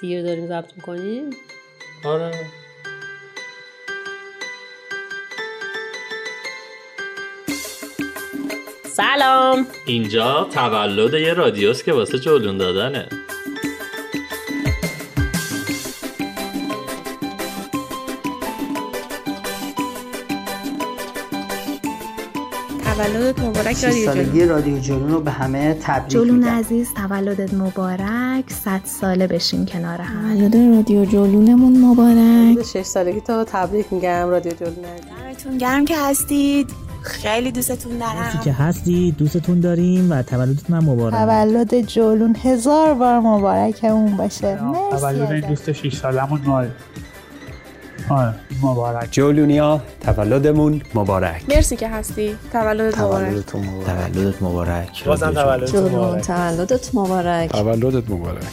دیر داریم ضبط می‌کنیم؟ آره. سلام. اینجا تولد یه رادیوست که واسه جلون دادنه. تولدت مبارک رادیو جلون سالگی رادیو جلون رو به همه تبریک جلون میگم. عزیز تولدت مبارک. صد ساله بشین کنار هم. تولد رادیو جلونمون مبارک. شش سالگی تو تبریک میگم رادیو جلون دمتون گرم که هستید. خیلی دوستتون دارم. که هستی دوستتون داریم و تولدتون هم مبارک. تولد جلون هزار بار مبارکمون باشه. تولد دوست 6 سالمون آره مبارک. جولونیا تولدمون مبارک. مرسی که هستی. تولدت مبارک. تولدت مبارک. بازم تولدت مبارک. تولدت مبارک. تولدت مبارک.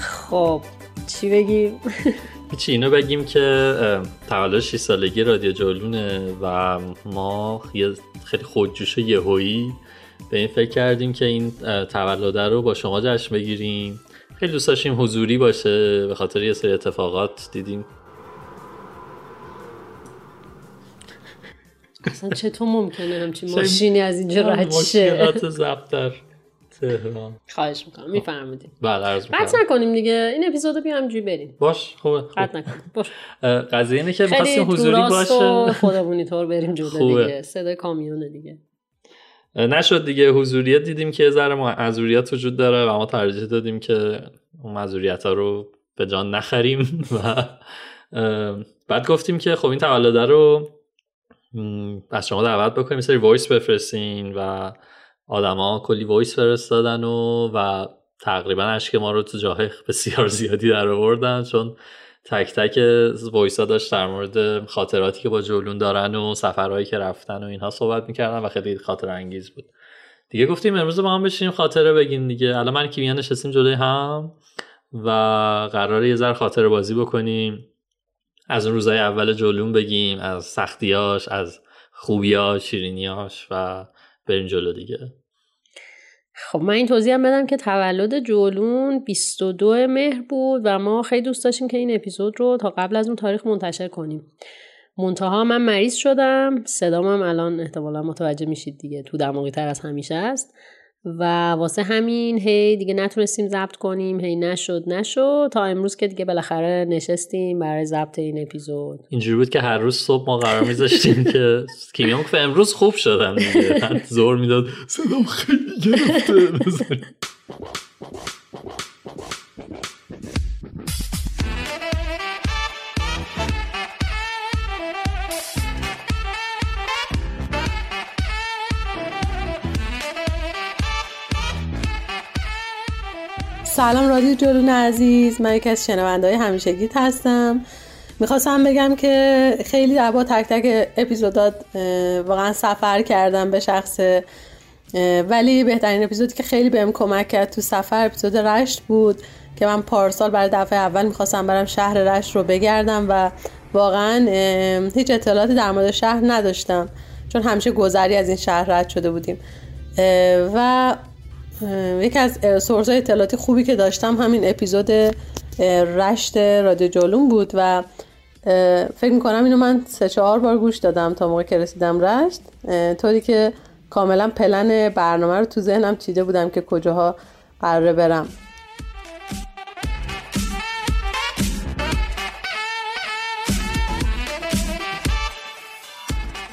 خب چی بگیم چی اینو بگیم که تولد 6 سالگی رادیو جلونه و ما خیلی خودجوش یهویی به این فکر کردیم که این اه، تولده رو با شما جشن بگیریم. خیلی دوست داشتیم حضوری باشه به خاطر یه سری اتفاقات دیدیم. اصلا چطور ممکنه همچین ماشینی از اینجا رد شه؟ مشکلات ضبط در تهران. خواهش می‌کنم. میفرمودیم بله عرض قطع. نکنیم دیگه. این اپیزودو بیا همجوری بریم. باش خوبه. خوب. قطع نکنیم. باش قضیه اینه که می‌خواستیم حضوری باشه. خودمونی طور بریم جلو خوبه. دیگه. صدای کامیونه دیگه. نشد دیگه. حضوریت دیدیم که ذره معذوریت وجود داره و ما ترجیح دادیم که اون معذوریت ها رو به جان نخریم و بعد گفتیم که خب این تولده رو از شما دعوت بکنیم سری voice بفرستین و آدما کلی voice فرستادن و و تقریبا اشک ما رو تو جاهای بسیار زیادی در آوردن چون تک تک voice داشت در مورد خاطراتی که با جولون دارن و سفرهایی که رفتن و اینها صحبت می‌کردن و خیلی خاطر انگیز بود. دیگه گفتیم امروز با هم بشینیم خاطره بگیم دیگه. الان من کیمیا نشستیم جلوی هم و قراره یه ذره خاطره بازی بکنیم. از اون روزای اول جلون بگیم از سختیاش از خوبیاش شیرینیاش و بریم جلو دیگه. خب من این توضیح هم بدم که تولد جولون 22 مهر بود و ما خیلی دوست داشتیم که این اپیزود رو تا قبل از اون تاریخ منتشر کنیم. منتها من مریض شدم صدام هم الان احتمالا متوجه میشید دیگه تو دماغی تر از همیشه است. و واسه همین هی دیگه نتونستیم ضبط کنیم هی نشد نشد. تا امروز که دیگه بالاخره نشستیم برای ضبط این اپیزود. اینجوری بود که هر روز صبح ما قرار میذاشتیم که کیمیا می‌گفت امروز خوب شدم زور می‌داد صدام خیلی گرفته. سلام رادیو جلون عزیز. من یکی از شنونده های همیشگیت هستم. می‌خواستم بگم که خیلی با تک تک اپیزودات واقعا سفر کردم به شخص ولی بهترین اپیزودی که خیلی بهم کمک کرد تو سفر اپیزود رشت بود که من پارسال برای دفعه اول می‌خواستم برم شهر رشت رو بگردم و واقعا هیچ اطلاعاتی در مورد شهر نداشتم چون همیشه گذری از این شهر رد شده بودیم. و یکی از سورس اطلاعاتی خوبی که داشتم همین اپیزود رشت رادیو جولون بود و فکر می‌کنم اینو من سه چهار بار گوش دادم تا موقع که رسیدم رشت. طوری که کاملا پلن برنامه رو تو ذهنم چیده بودم که کجاها قراره برم.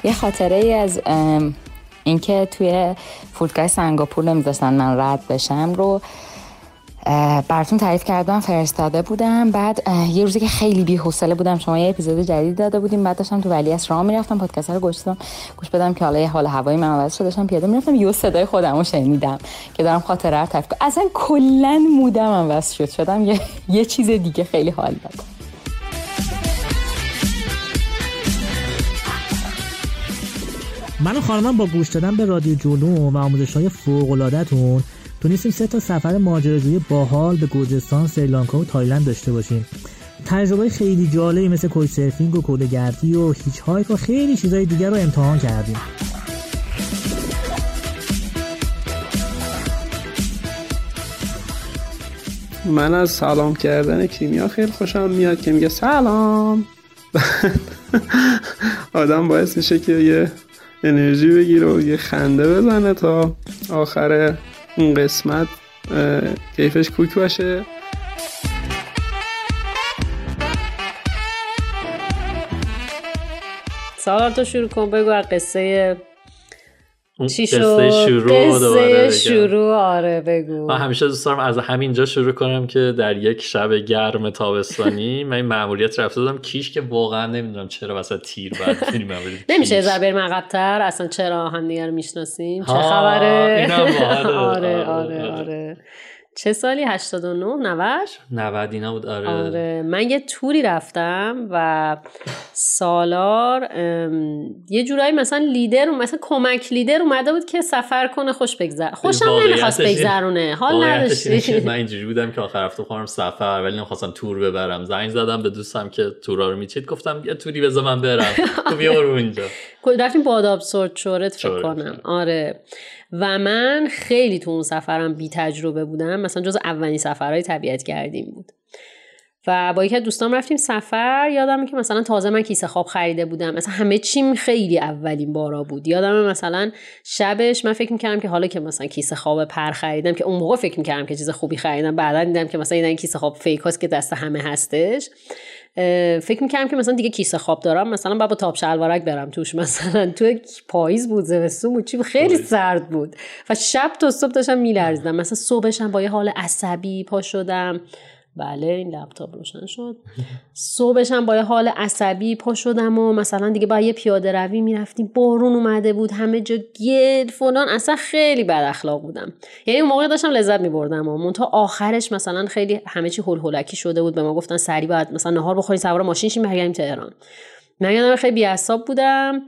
یه خاطره ای از اینکه توی فرودگاه سنگاپور نمیذاشتن من رد بشم رو براتون تعریف کردم فرستاده بودم. بعد یه روزی که خیلی بی حوصله بودم شما یه اپیزود جدید داده بودیم. بعد داشتم تو ولی از راه می‌رفتم پادکست رو گوش گوش بدم که حالا حال هوایی من عوض شده داشتم پیاده می‌رفتم. یه صدای خودم رو شنیدم که دارم خاطره رو تعریف کنم اصلا کلا مودم عوض شد. شدم یه, یه چیز دیگه خیلی حال داد. من و خانمم با گوش دادن به رادیو جولون و آموزش های فوق تونستیم سه تا سفر ماجراجویی باحال به گرجستان، سریلانکا و تایلند داشته باشیم. تجربه خیلی جالبی مثل couchsurfing و کوه‌گردی و hitchhike و خیلی چیزای دیگر رو امتحان کردیم. من از سلام کردن کیمیا خیلی خوشم میاد که میگه سلام آدم باعث میشه که یه انرژی بگیره و یه خنده بزنه تا آخر این قسمت کیفش کوک باشه. سوال تو شروع کن بگو قصه چی شد؟ شروع قصه شروع آره بگو. من همیشه دوست دارم از همینجا شروع کنم که در یک شب گرم تابستانی من این مأموریت رفته دادم کیش که واقعا نمی‌دونم چرا واسه تیر بعد نمیشه ذره بریم عقب‌تر اصلا چرا هم دیگه رو می‌شناسیم چه خبره؟ آره آره آره. آره. چه سالی؟ 89 90 90 اینا بود آره. آره. من یه توری رفتم و سالار یه جورایی مثلا لیدر مثلا کمک لیدر اومده بود که سفر کنه خوش بگذر. خوشم نمی‌خواست بگذرونه. حال نداشتی. من اینجوری بودم که آخر هفته خواهم سفر ولی نمی‌خواستم تور ببرم. زنگ زدم به دوستم که تورا رو میچید. گفتم یه توری بذار من برم. تو بیا رو اینجا. رفتیم باداب سرد شورت فکر کنم. آره. و من خیلی تو اون سفرم بی تجربه بودم. مثلا جز اولین سفرهای طبیعت کردیم بود. و با یکی از دوستام رفتیم سفر. یادمه که مثلا تازه من کیسه خواب خریده بودم. مثلا همه چیم خیلی اولین بارا بود. یادمه مثلا شبش من فکر می‌کردم که حالا که مثلا کیسه خواب پر خریدم که اون موقع فکر می‌کردم که چیز خوبی خریدم. بعدا دیدم که مثلا این کیسه خواب فیک هاست که دست همه هستش. فکر می‌کردم که مثلا دیگه کیسه خواب دارم مثلا با تاپ شلوارک برم توش. مثلا تو پاییز بود زمستون بود چی خیلی سرد بود. و شب تا صبح داشتم میلرزیدم. مثلا صبحشم با یه حال عصبی پا شدم. بله این لپتاپ روشن شد. صبحشم با یه حال عصبی پا شدم و مثلا دیگه با یه پیاده روی می‌رفتیم بارون اومده بود همه جا گل فلان اصلا خیلی بد اخلاق بودم. یعنی اون موقع داشتم لذت میبردم و تا آخرش مثلا خیلی همه چی هول هولکی شده بود به ما گفتن سری باید مثلا نهار بخوری سوار ماشین شیم برگردیم تهران. من یادم خیلی بیعصاب بودم.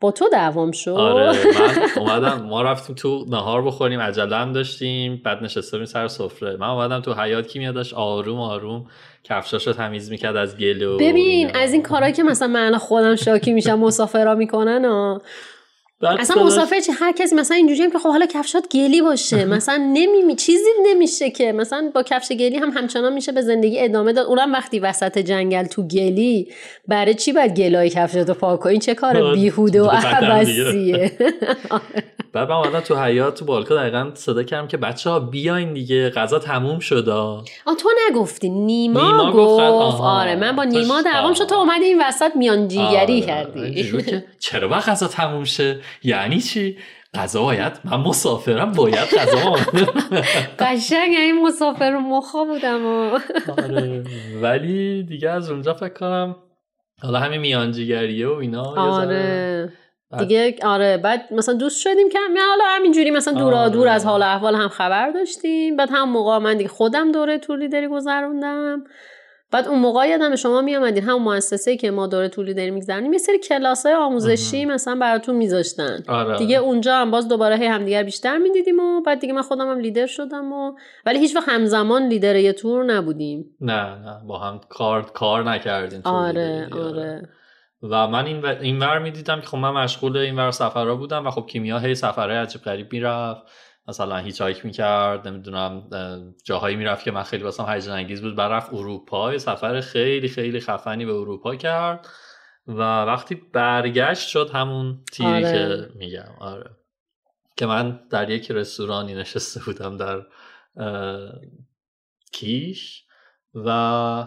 با تو دوام شد؟ آره من اومدم ما رفتیم تو نهار بخوریم عجله هم داشتیم بعد نشسته سر سفره. من اومدم تو حیات کی داشت آروم آروم کفشاشو تمیز می‌کرد از گل و ببین از این کارهایی که مثلا من خودم شاکی میشم مسافرا می‌کنن و اصلا مسافر چه هر کسی مثلا اینجوری هم که خب حالا کفشات گلی باشه مثلا نمیمی چیزی نمیشه که. مثلا با کفش گلی هم همچنان میشه به زندگی ادامه داد. اونم وقتی وسط جنگل تو گلی برای چی باید گلای کفشاتو پاک کنی؟ چه کار بیهوده و عباسیه بعد من تو حیات تو بالکن دقیقا صدا کردم که بچه ها بیاین دیگه غذا تموم شد آ تو نگفتی. نیما, نیما گفت آره من با نیما دعوام شد. تو اومدی این وسط میانجیگری آره. کردی. چرا با غذا تموم شه؟ یعنی چی؟ غذا باید من مسافرم باید غذا قشنگ این مسافر مخا بودم آره. ولی دیگه از اونجا فکر کنم حالا همین میانجیگریه و اینا آره. دیگه آره. بعد مثلا دوست شدیم که حالا همینجوری مثلا دورا آره. دور از حال احوال هم خبر داشتیم. بعد هم موقع من دیگه خودم دوره تور لیدری گذروندم. بعد اون موقع یادم شما میامدین هم مؤسسه که ما دوره طولی داریم میگذرونیم یه سری کلاس های آموزشی مثلا براتون میذاشتن. آره. دیگه اونجا هم باز دوباره هی همدیگر بیشتر می‌دیدیم و بعد دیگه من خودم هم لیدر شدم و ولی هیچ وقت همزمان لیدر یه تور نبودیم. نه نه. با هم کار کار نکردیم آره لیدری. آره. و من این این ور می‌دیدم که خب من مشغول این ور سفرها بودم و خب کیمیا هی سفرهای عجیب غریب می‌رفت مثلا هیچ هایک می‌کرد نمی‌دونم جاهایی می‌رفت که من خیلی واسم هیجان انگیز بود برفت اروپا یه سفر خیلی خیلی خفنی به اروپا کرد و وقتی برگشت شد همون تیری آره. که میگم. آره. که من در یک رستورانی نشسته بودم در اه، کیش و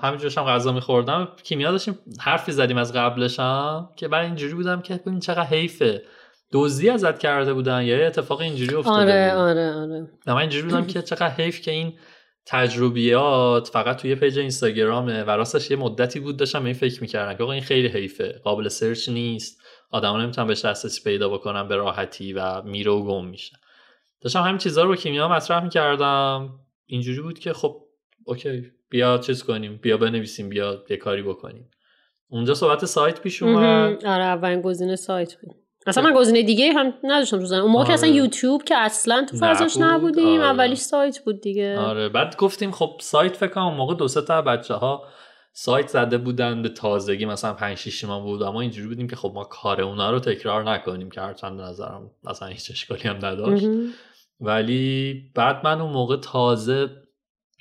همینجورش هم غذا میخوردم. کیمیا داشتیم حرفی زدیم از قبلش هم که من اینجوری بودم که ببین چقدر حیفه. دزدی ازت کرده بودن؟ یا اتفاق اینجوری افتاده آره. آره آره. من اینجوری بودم که چقدر حیف که این تجربیات فقط توی page اینستاگرامه و راستش یه مدتی بود داشتم این فکر می‌کردم که آقا این خیلی حیفه. قابل search نیست. آدما نمی‌تونن بهش دسترسی پیدا بکنن به راحتی و میره و گم میشه. داشتم همین چیزها رو با کیمیا مطرح می‌کردم. اینجوری بود که خب اوکی بیا چیز کنیم. بیا بنویسیم بیا یه کاری بکنیم. اونجا صحبت سایت پیش اومد. آره اولین گزینه سایت بود. اصلا من گزینه دیگه هم نداشتم تو زنم اون موقع که اصلا آره. یوتیوب که اصلا تو نبود، نبودیم آره. اولیش سایت بود دیگه آره بعد گفتیم خب سایت فکر کنم اون موقع دو سه تا بچه ها سایت زده بودن به تازگی مثلا 5 6 ماه بود اما اینجوری بودیم که خب ما کار اونا رو تکرار نکنیم که هرچند نظرم اصلا هیچ اشکالی هم نداشت مهم. ولی بعد من اون موقع تازه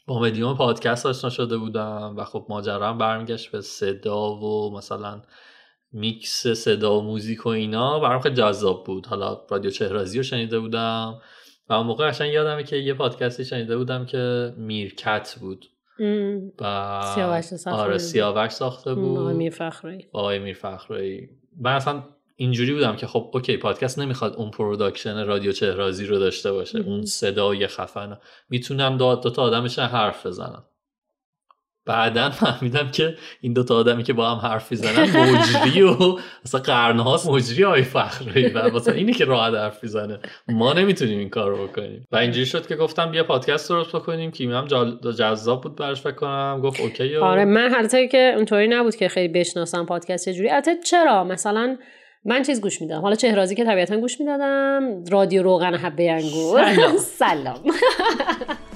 با مدیوم پادکست آشنا شده بودم و خب ماجرا هم برمیگشت به صدا و مثلا میکس صدا و موزیک و اینا. برام خیلی جذاب بود. حالا رادیو چهرازی رو شنیده بودم. و اون موقع قشنگ یادمه که یه پادکستی شنیده بودم که میرکت بود. ام. و سیاوش آره. سیاوش ساخته ام، بود. آقای میر فخری با آقای میر فخری من اصلا اینجوری بودم که خب okay پادکست نمی‌خواد اون production رادیو چهرازی رو داشته باشه. اون صدای خفن. می‌تونم دو, دو تا آدمش حرف بزنم. بعدا فهمیدم که این دو تا آدمی که با هم حرف می‌زنن مجری و اصلا قرنهاست مجری آقای فخری و مثلا اینی که راحت حرف می‌زنه. ما نمی‌تونیم این کار رو بکنیم. و اینجوری شد که گفتم بیا پادکست درست بکنیم که هم جذاب بود براش فکر کنم. گفت اوکی و آره من البته که اونطوری نبود که خیلی بشناسم پادکست چجوری البته چرا؟ مثلا من چیز گوش میدم حالا چهرازی که طبیعتا گوش می‌دادم. رادیو روغن حبه انگور. سلام.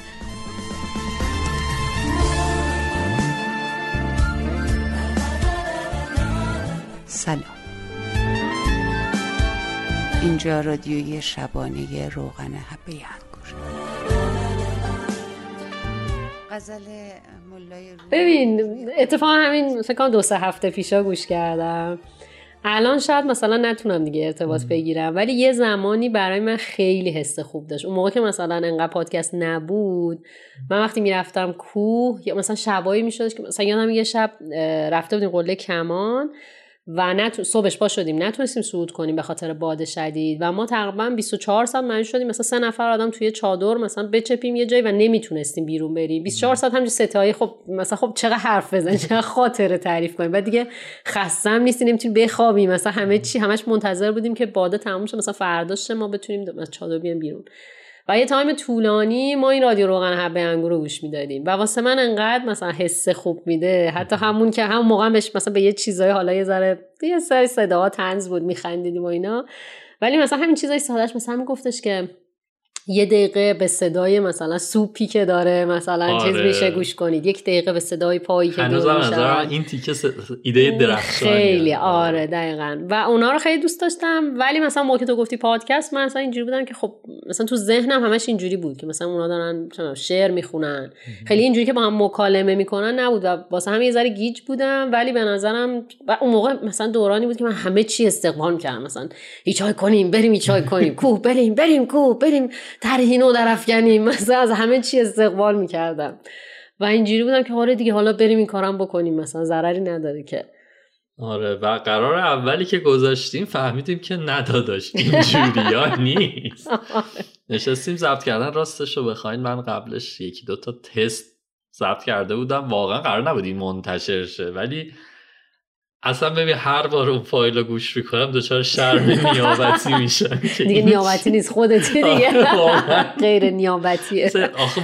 سلام. اینجا رادیوی شبانه روغن حبه انگور. ببین اتفاقا همین فکر کنم دو سه هفته پیشا گوش کردم. الان شاید مثلا نتونم دیگه ارتباط بگیرم ولی یه زمانی برای من خیلی حس خوب داشت. اون موقع که مثلا انقدر پادکست نبود من وقتی می‌رفتم کوه یا مثلا شبایی میشدش که مثلا یادم یه شب رفته بودیم قله کمان. و نتو... صبحش پا شدیم. نتونستیم صعود کنیم به خاطر باد شدید. و ما تقریبا 24 ساعت مجبور شدیم مثلا سه نفر آدم توی چادر مثلا بچپیم یه جایی و نمی‌تونستیم بیرون بریم. 24 ساعت همینجوری ستایی خب مثلا خب چقدر حرف بزنیم چقدر خاطره تعریف کنیم. بعد دیگه خسته هم نیستیم نمی‌تونیم بخوابیم. مثلا همه چی همش منتظر بودیم که باد تموم شه مثلا فرداش ما بتونیم از چادر بیایم بیرون. و یه time طولانی ما این رادیو روغن حبه انگور رو گوش می‌دادیم. و واسه من انقدر مثلا حس خوب میده. حتی همون که هم موقع بهش مثلا به یه چیزای حالا یه ذره یه سری صداها طنز بود میخندیدیم و اینا. ولی مثلا همین چیزای سادهش مثلا میگفتش که یه دقیقه به صدای مثلا سوپی که داره مثلا چیز آره. میشه گوش کنید. یک دقیقه به صدای پایی که. نظرم این تیکه س- ایده درخشانیه خیلی آره. دقیقا. و اونا رو خیلی دوست داشتم. ولی مثلا موقع تو گفتی پادکست من مثلا اینجوری بودم که خب مثلا تو ذهنم همش اینجوری بود که مثلا اونا دارن شعر می‌خونن. خیلی اینجوری که با هم مکالمه می‌کنن نبود و واسه هم یه ذره گیج بودم. ولی به نظرم و اون موقع مثلا دورانی بود که من همه چی استقبال کردم مثلا ایچای کنیم بریم ایچای کنیم. کوه بریم بریم کوه بریم. در افکنیم مثلا از همه چی استقبال می‌کردم. و اینجوری بودم که آره دیگه حالا بریم این کارم بکنیم. مثلا ضرری نداره که. آره و قرار اولی که گذاشتیم فهمیدیم که نداداش اینجوری ها نیست. نشستیم ضبط کردن راستش رو بخواین. من قبلش یکی دو تا تست ضبط کرده بودم. واقعا قرار نبود این منتشر شه. ولی اصلا ببین هر بار اون فایل رو گوش می‌کنم دچار شرم نیابتی میشن دیگه نیابتی نیست خودتی دیگه. غیر نیابتیه.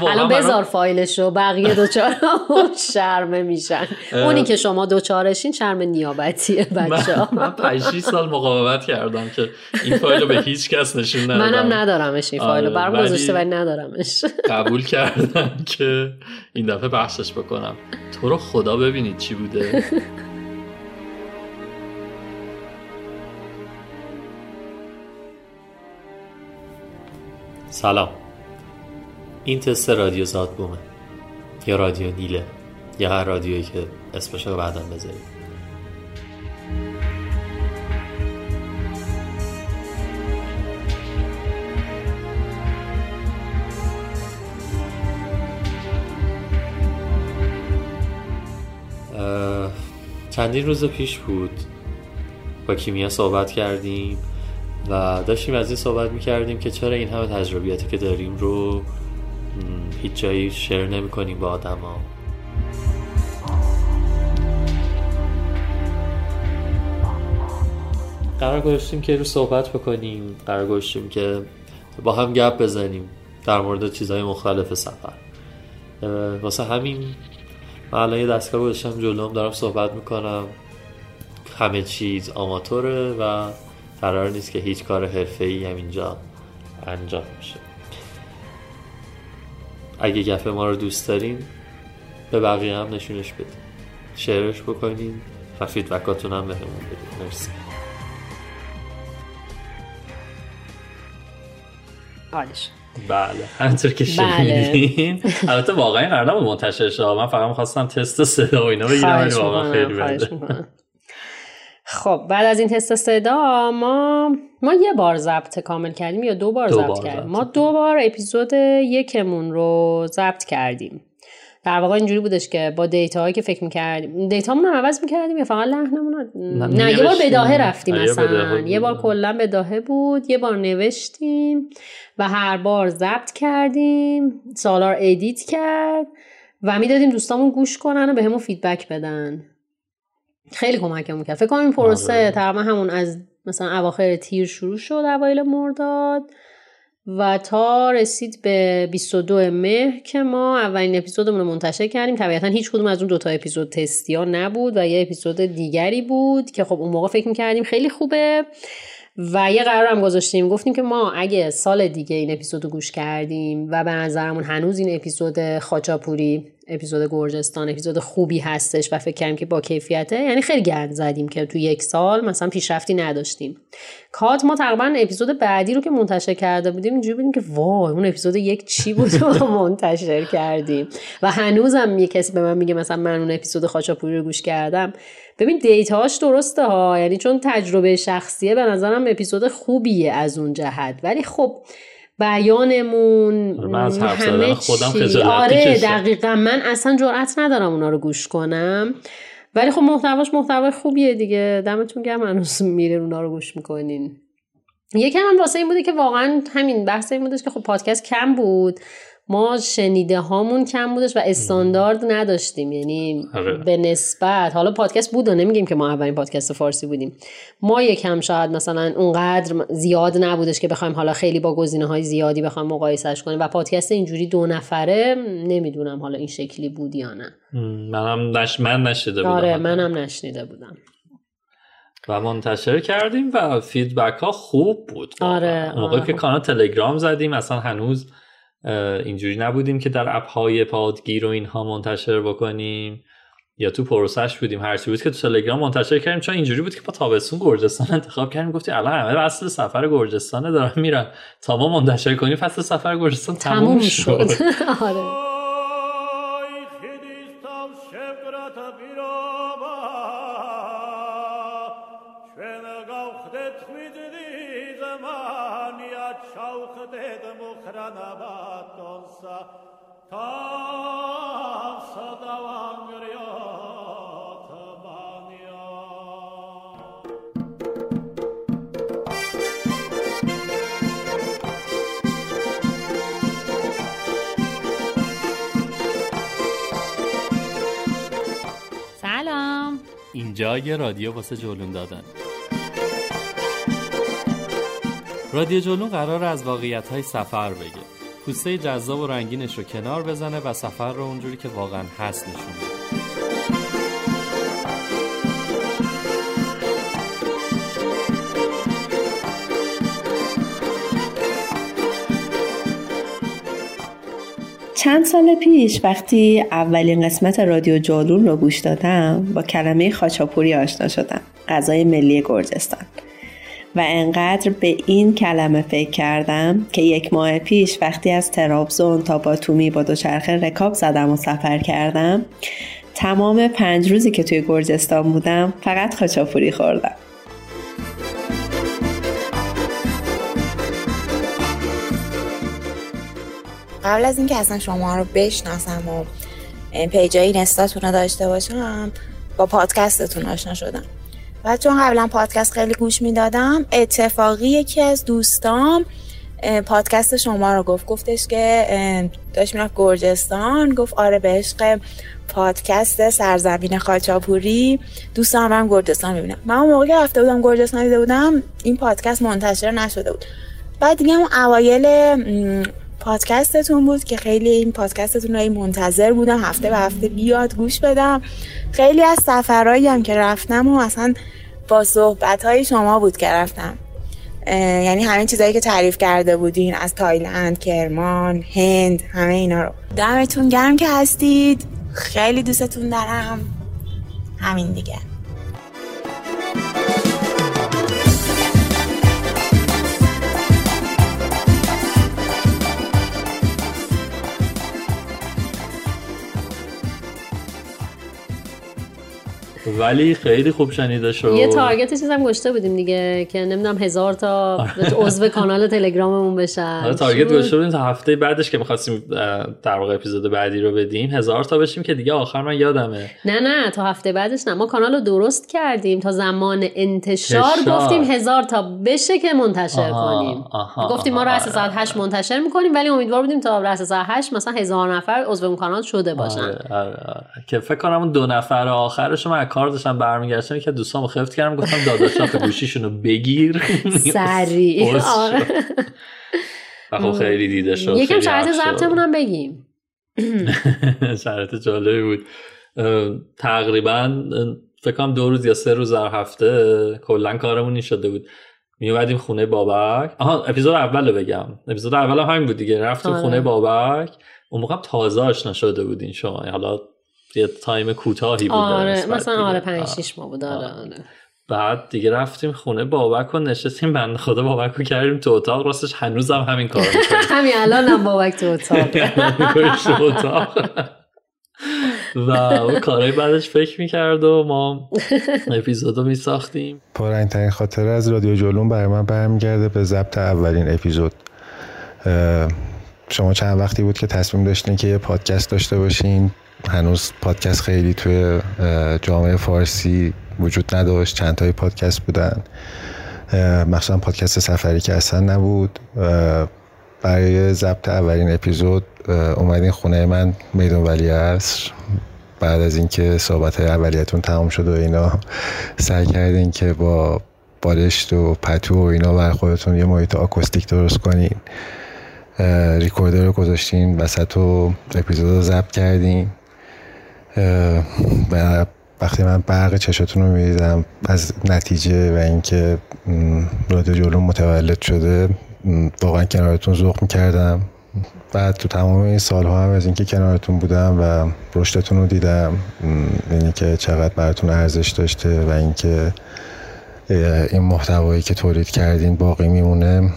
الان بذار فایلشو بقیه دوچار شرمه میشن. اونی که شما دوچارشین شرم نیابتیه بچه من 5 سال مقاومت کردم که این فایل رو به هیچ کس نشون ندادم. منم ندارمش این فایل رو برام گذاشته ولی ندارمش. قبول کردم که این دفعه بحثش بکنم. تو رو خدا ببینید چی بوده. سلام. این تست رادیو زاد بومه. یا رادیو نیله. یا هر رادیویی که اسمش رو بعدا بذاریم. چندین روز پیش بود با کیمیا صحبت کردیم. و داشتیم از این صحبت می‌کردیم که چرا این همه تجربیاتی که داریم رو هیچ جایی شیر نمی کنیم با آدم ها قرار گذاشتیم که رو صحبت بکنیم. قرار گذاشتیم که با هم گپ بزنیم در مورد چیزهای مختلف سفر. واسه همین من الان یه دستگاه گذاشتم جلوم دارم صحبت می‌کنم. همه چیز آماتوره و قرار نیست که هیچ کار حرفه ای هم اینجا انجام بشه. اگه گپ ما رو دوست دارین به بقیه هم نشونش بدین. شعرش بکنین و فیدبکاتون هم بهمون بدین. مرسی. حالش. بله. همینطور که شنیدین. البته واقعا قرار نبود منتشر شه. من فقط می‌خواستم تست صدا و اینا بگیرم واقعا خیلی بده. خب بعد از این تست صدا ما ما یه بار ضبط کامل کردیم یا دو بار ضبط کردیم؟ ما دو بار اپیزود یکمون رو ضبط کردیم. در واقع اینجوری بودش که با data هایی که فکر می‌کردیم data مون رو عوض می‌کردیم یا فقط لحنمون رو نه یه بار بداهه رفتیم مثلا یه بار کلا بداهه بود یه بار نوشتیم و هر بار ضبط کردیم سالار edit کرد و می‌دادیم دوستامون گوش کنن و بهمون feedback بدن. خیلی کمکمون کرد. فکر کنم این پروسه تقریبا همون از مثلا اواخر تیر شروع شد اوایل مرداد و تا رسید به 22 مهر که ما اولین اپیزودمون رو منتشر کردیم. طبیعتا هیچ کدوم از اون دوتا اپیزود تستی ها نبود و یه اپیزود دیگری بود که خب اون موقع فکر می‌کردیم خیلی خوبه. و یه قرار هم گذاشتیم. گفتیم که ما اگه سال دیگه این اپیزود رو گوش کردیم و به نظرمون هنوز این اپیزود خاچاپوری اپیزود گرجستان اپیزود خوبی هستش و فکر کردیم که با کیفیته. یعنی خیلی گند زدیم که تو یک سال مثلا پیشرفتی نداشتیم. کات ما تقریبا اپیزود بعدی رو که منتشر کرده بودیم اینجوری بودیم که وای اون اپیزود یک چی بود رو منتشر کردیم. و هنوزم یه کسی به من میگه مثلا من اون اپیزود خاچاپوری رو گوش کردم. ببین دیتاهاش درسته ها یعنی چون تجربه شخصیه به نظرم اپیزود خوبیه از اون جهت. ولی خب بیانمون همه خودم آره دقیقا. من اصلا جرأت ندارم اونا رو گوش کنم. ولی خب محتواش محتوای خوبیه دیگه. دمتون گرم هنوز میره اونا رو گوش می‌کنین. یکم هم واسه این بوده که واقعا همین بحث این بودش که خب پادکست کم بود. ما شنیده هامون کم بودش و استاندارد نداشتیم. یعنی آره. به نسبت حالا پادکست بود و نمیگیم که ما اولین پادکست فارسی بودیم. ما یکم شاید مثلا اونقدر زیاد نبودش که بخوایم حالا خیلی با گزینه های زیادی بخوایم مقایسش کنیم. و پادکست اینجوری دو نفره نمی‌دونم حالا این شکلی بود یا نه. منم نش... من نشیده بودم آره منم نشنیده بودم. و منتشر کردیم و فیدبک ها خوب بود آره موقعی که کانال تلگرام زدیم اصلا هنوز اینجوری نبودیم که در اپهای پادگیر و اینها منتشر بکنیم یا تو پروسش بودیم هرچی بود که تو تلگرام منتشر کردیم چون اینجوری بود که با تابستون گرجستان انتخاب کردیم گفتی الان همه اصل سفر گرجستان دارم میرم تا ما منتشر کنیم فصل سفر گرجستان تموم, تموم شد, شد. آره. خلق dedim اینجا یه رادیو واسه جولون دادن. رادیو جلون قرار از واقعیت های سفر بگه. پوسته جذاب و رنگینش رو کنار بزنه و سفر رو اونجوری که واقعا هست نشون چند سال پیش وقتی اولین قسمت رادیو جالون رو گوش دادم با کلمه خاچاپوری آشنا شدم. غذای ملی گرجستان. و انقدر به این کلمه فکر کردم که یک ماه پیش وقتی از ترابزون تا باتومی با دوچرخه رکاب زدم و سفر کردم تمام پنج روزی که توی گرجستان بودم فقط خاچاپوری خوردم. قبل از اینکه اصلا شما رو بشناسم و پیجای اینستاتون رو داشته باشم با پادکستتون آشنا شدم. و چون قبلا پادکست خیلی گوش می‌دادم اتفاقی یکی از دوستام پادکست شما رو گفت. گفتش که داشت می‌رفت گرجستان گفت آره به عشق پادکست سرزمین خاچاپوری دوست هم گرجستان می‌بینم من اون موقع که رفته بودم گرجستان دیده بودم این پادکست منتشر نشده بود. بعد دیگه اون اوایل پادکستتون بود که خیلی این پادکستتون رو منتظر بودم هفته به هفته بیاد گوش بدم. خیلی از سفرهایی هم که رفتم و اصلا با صحبت های شما بود که رفتم. یعنی همه چیزایی که تعریف کرده بودین از تایلند، کرمان، هند همه اینا رو. دمتون گرم که هستید. خیلی دوستتون دارم. همین دیگه. ولی خیلی خوب شنیده شد. یه تارگت چیزم گشته بودیم دیگه که نمی‌دونم هزار تا عضو کانال تلگراممون بشن. حالا تارگت گشته بودیم. تا هفته بعدش که می‌خواستیم در واقع اپیزود بعدی رو بدیم هزار تا بشیم که دیگه آخر من یادمه. نه نه تا هفته بعدش نه. ما کانال رو درست کردیم. تا زمان انتشار گفتیم هزار تا بشه که منتشر کنیم. گفتیم ما رأس ساعت 8 منتشر می‌کنیم ولی امیدوار بودیم تا رأس ساعت 8 مثلا هزار نفر عضو کانال شده باشن. آره، آره، آره. که فکر کنم دو نفر آخرش من کار داشتم برمیگشتم که دوستامو خفت کردم گفتم داداشات گوشیشون رو بگیر. سریع. آره. خب خیلی دیده شد یکم شرط ضبطمون هم بگیم. شرط جالبی بود. تقریبا فکر کنم دو روز یا سه روز در هفته کلا کارمون این شده بود. میومدیم خونه بابک. آها اپیزود اول رو بگم. اپیزود اول هم همین بود دیگه. رفتیم آره. خونه بابک. اون موقع تازه آشنا شده بودین شما. حالا یه تایم کوتاهی بود آره مثلا آره 5 6 ماه بود آره, آره. بعد دیگه رفتیم خونه بابک و نشستیم بند خدا بابک رو کردیم تو اتاق. راستش هنوز هم همین کار همین الان هم بابک تو اتاق. و اون کارهای بعدش فکر می‌کرد و ما اپیزود رو میساختیم. پرنگترین خاطره از رادیو جلون برای من برمیگرده به ضبط اولین اپیزود. شما چند وقتی بود که تصمیم داشتین که یه پادکست داشته باشین؟ هنوز پادکست خیلی توی جامعه فارسی وجود نداشت. چند تای پادکست بودن. مخصوصا پادکست سفری که اصلا نبود. برای ضبط اولین اپیزود اومدین خونه من میدون ولی است بعد از اینکه صحبت های اولیتون تمام شد و اینا سعی کردین که با بالشت و پتو و اینا بر خودتون یه محیط آکوستیک درست کنین. ریکوردر رو گذاشتین وسط و اپیزود رو ضبط کردین. وقتی من برق چشاتون رو می‌دیدم از نتیجه و اینکه رادیو جلو متولد شده واقعا کنارتون ذوق می‌کردم. بعد تو تمام این سالها هم از اینکه کنارتون بودم و رشدتون رو دیدم اینی که چقدر براتون ارزش داشته و اینکه این محتوایی که تولید کردین باقی میمونه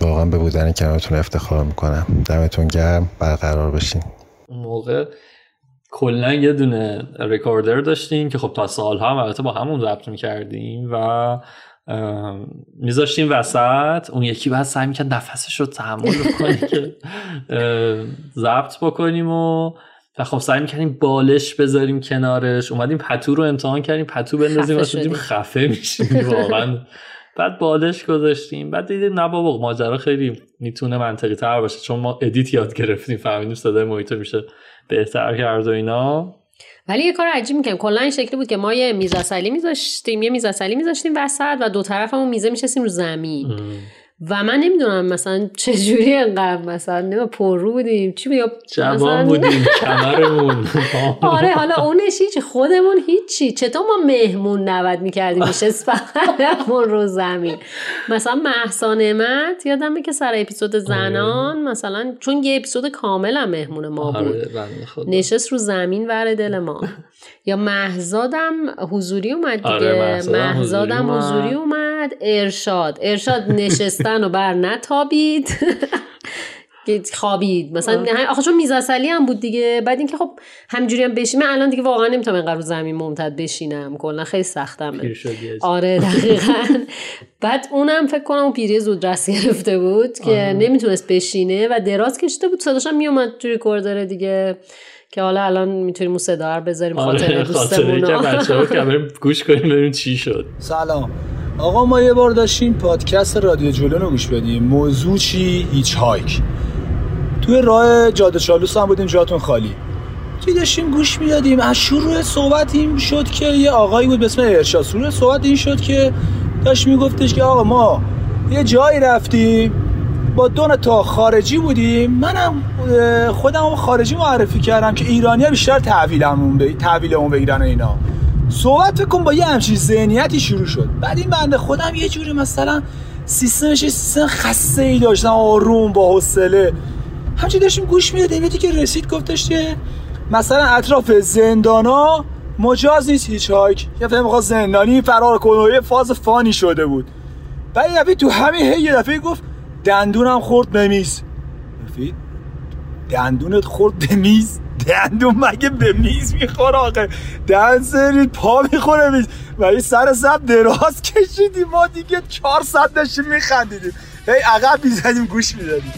واقعا به بودن کنارتون افتخار می‌کنم. دمتون گرم. برقرار بشین. موقع کلا یه دونه ریکوردر داشتیم که خب تا سالها هم البته با همون ضبط می‌کردیم و میذاشتیم وسط. اون یکی بعد سعی می‌کرد نفسش رو تحمل کنیم که ضبط بکنیم و و خب سعی می‌کردیم بالش بذاریم کنارش. اومدیم پتو رو امتحان کردیم پتو بندازیم و شدیم خفه میشیم. واقعا. بعد بالش گذاشتیم. بعد دیدیم نه بابا ماجرا خیلی می‌تونه منطقی تر باشه چون ما ادیت یاد گرفتیم فهمیدیم صدای محیط میشه بهتر کرد و اینا. ولی یه کار عجیب می‌کنم کلا این شکلی بود که ما یه میز اصلی میذاشتیم یه میز اصلی میذاشتیم وسط و دو طرفمون میزه میشستیم رو زمین. و من نمی‌دونم مثلا چجوری انقدر مثلا نمی‌دونم پررو بودیم چی بودیم جوان بودیم کمرمون. آره حالا اونش هیچ خودمون هیچی. چطور ما مهمون نود می‌کردیم؟ میشست فقط رو زمین. مثلا محسا نعمت یادمه که سر اپیزود زنان مثلا چون یه اپیزود کاملا مهمون ما بود. آره بنده خدا. نشست رو زمین ور دل ما. یا مهزادم حضوری اومد دیگه. آره، مهزادم مهزادم حضوری اومد. اومد ارشاد. ارشاد نشستن و بر نتابید. که خوابید. مثلا. آخه چون میز اصلی هم بود دیگه. بعد اینکه خب همجوری هم بشینم. الان دیگه واقعا نمی‌تونم اینقدر رو زمین ممتد بشینم. کلا خیلی عجب. آره دقیقا. بعد اونم فکر کنم اون پیری زودرس گرفته بود که آره. نمی‌تونست بشینه و دراز کشیده بود. صداش هم میومد تو ریکوردر دیگه که حالا الان می‌تونیم اون صدا بذاریم خاطر آره خاطره دوستمون که بچه ها که بریم گوش کنیم ببینیم چی شد. سلام. آقا ما یه بار داشتیم پادکست رادیو جولون رو گوش بدیم. موضوع چی؟ هیچ هایک توی راه جاده چالوس هم بودیم جاتون خالی. توی داشتیم؟ گوش می‌دادیم. از شروع صحبت این شد که یه آقایی بود به اسم ارشاد. شروع صحبت این شد که داشت میگفتش که آقا ما یه جایی رفتیم با دو تا خارجی بودیم. منم خودم خارجی معرفی کردم که ایرانی بیشتر تحویلمون به تحویلمون بگیرن و اینا. صحبت فکر کن با یه همچین ذهنیتی شروع شد. بعد این بنده خودم یه جوری مثلا سیستمش سیستم خسته ای داشتم آروم با حوصله. همچین داشتیم گوش می‌دادیم یه که رسید گفتش که مثلا اطراف زندانا مجاز نیست هیچ هایک. یه فهم می‌خواست زندانی فرار کنه یه فاز فانی شده بود. بعد یه دفعه تو همین یه دفعه گفت دندونم خورد به میز. دندونت خورد به دندون مگه به میز می‌خوره آخه؟ دهن سرید پا می‌خوره میز. و سر سب دراز کشیدیم. ما دیگه چهار ساعت داشتیم میخندیدیم. هی عقب می‌زدیم گوش می‌دادیم.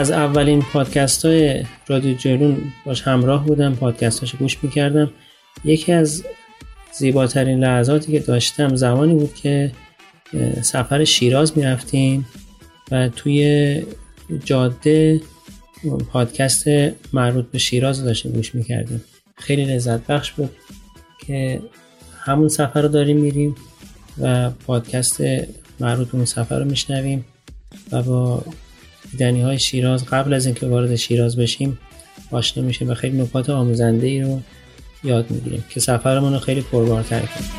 از اولین پادکست های رادیو جلون باش همراه بودم پادکست گوش می‌کردم. یکی از زیباترین لحظاتی که داشتم زمانی بود که سفر شیراز می‌رفتیم و توی جاده پادکست مربوط به شیراز رو داشتیم گوش می‌کردیم. خیلی لذت بخش بود که همون سفر رو داریم میریم و پادکست مربوط به اون سفر رو میشنویم و با دیدنی های شیراز قبل از اینکه وارد شیراز بشیم آشنا میشه و خیلی نکات آموزنده ای رو یاد می‌گیریم که سفرمون رو خیلی پربارتر کنیم.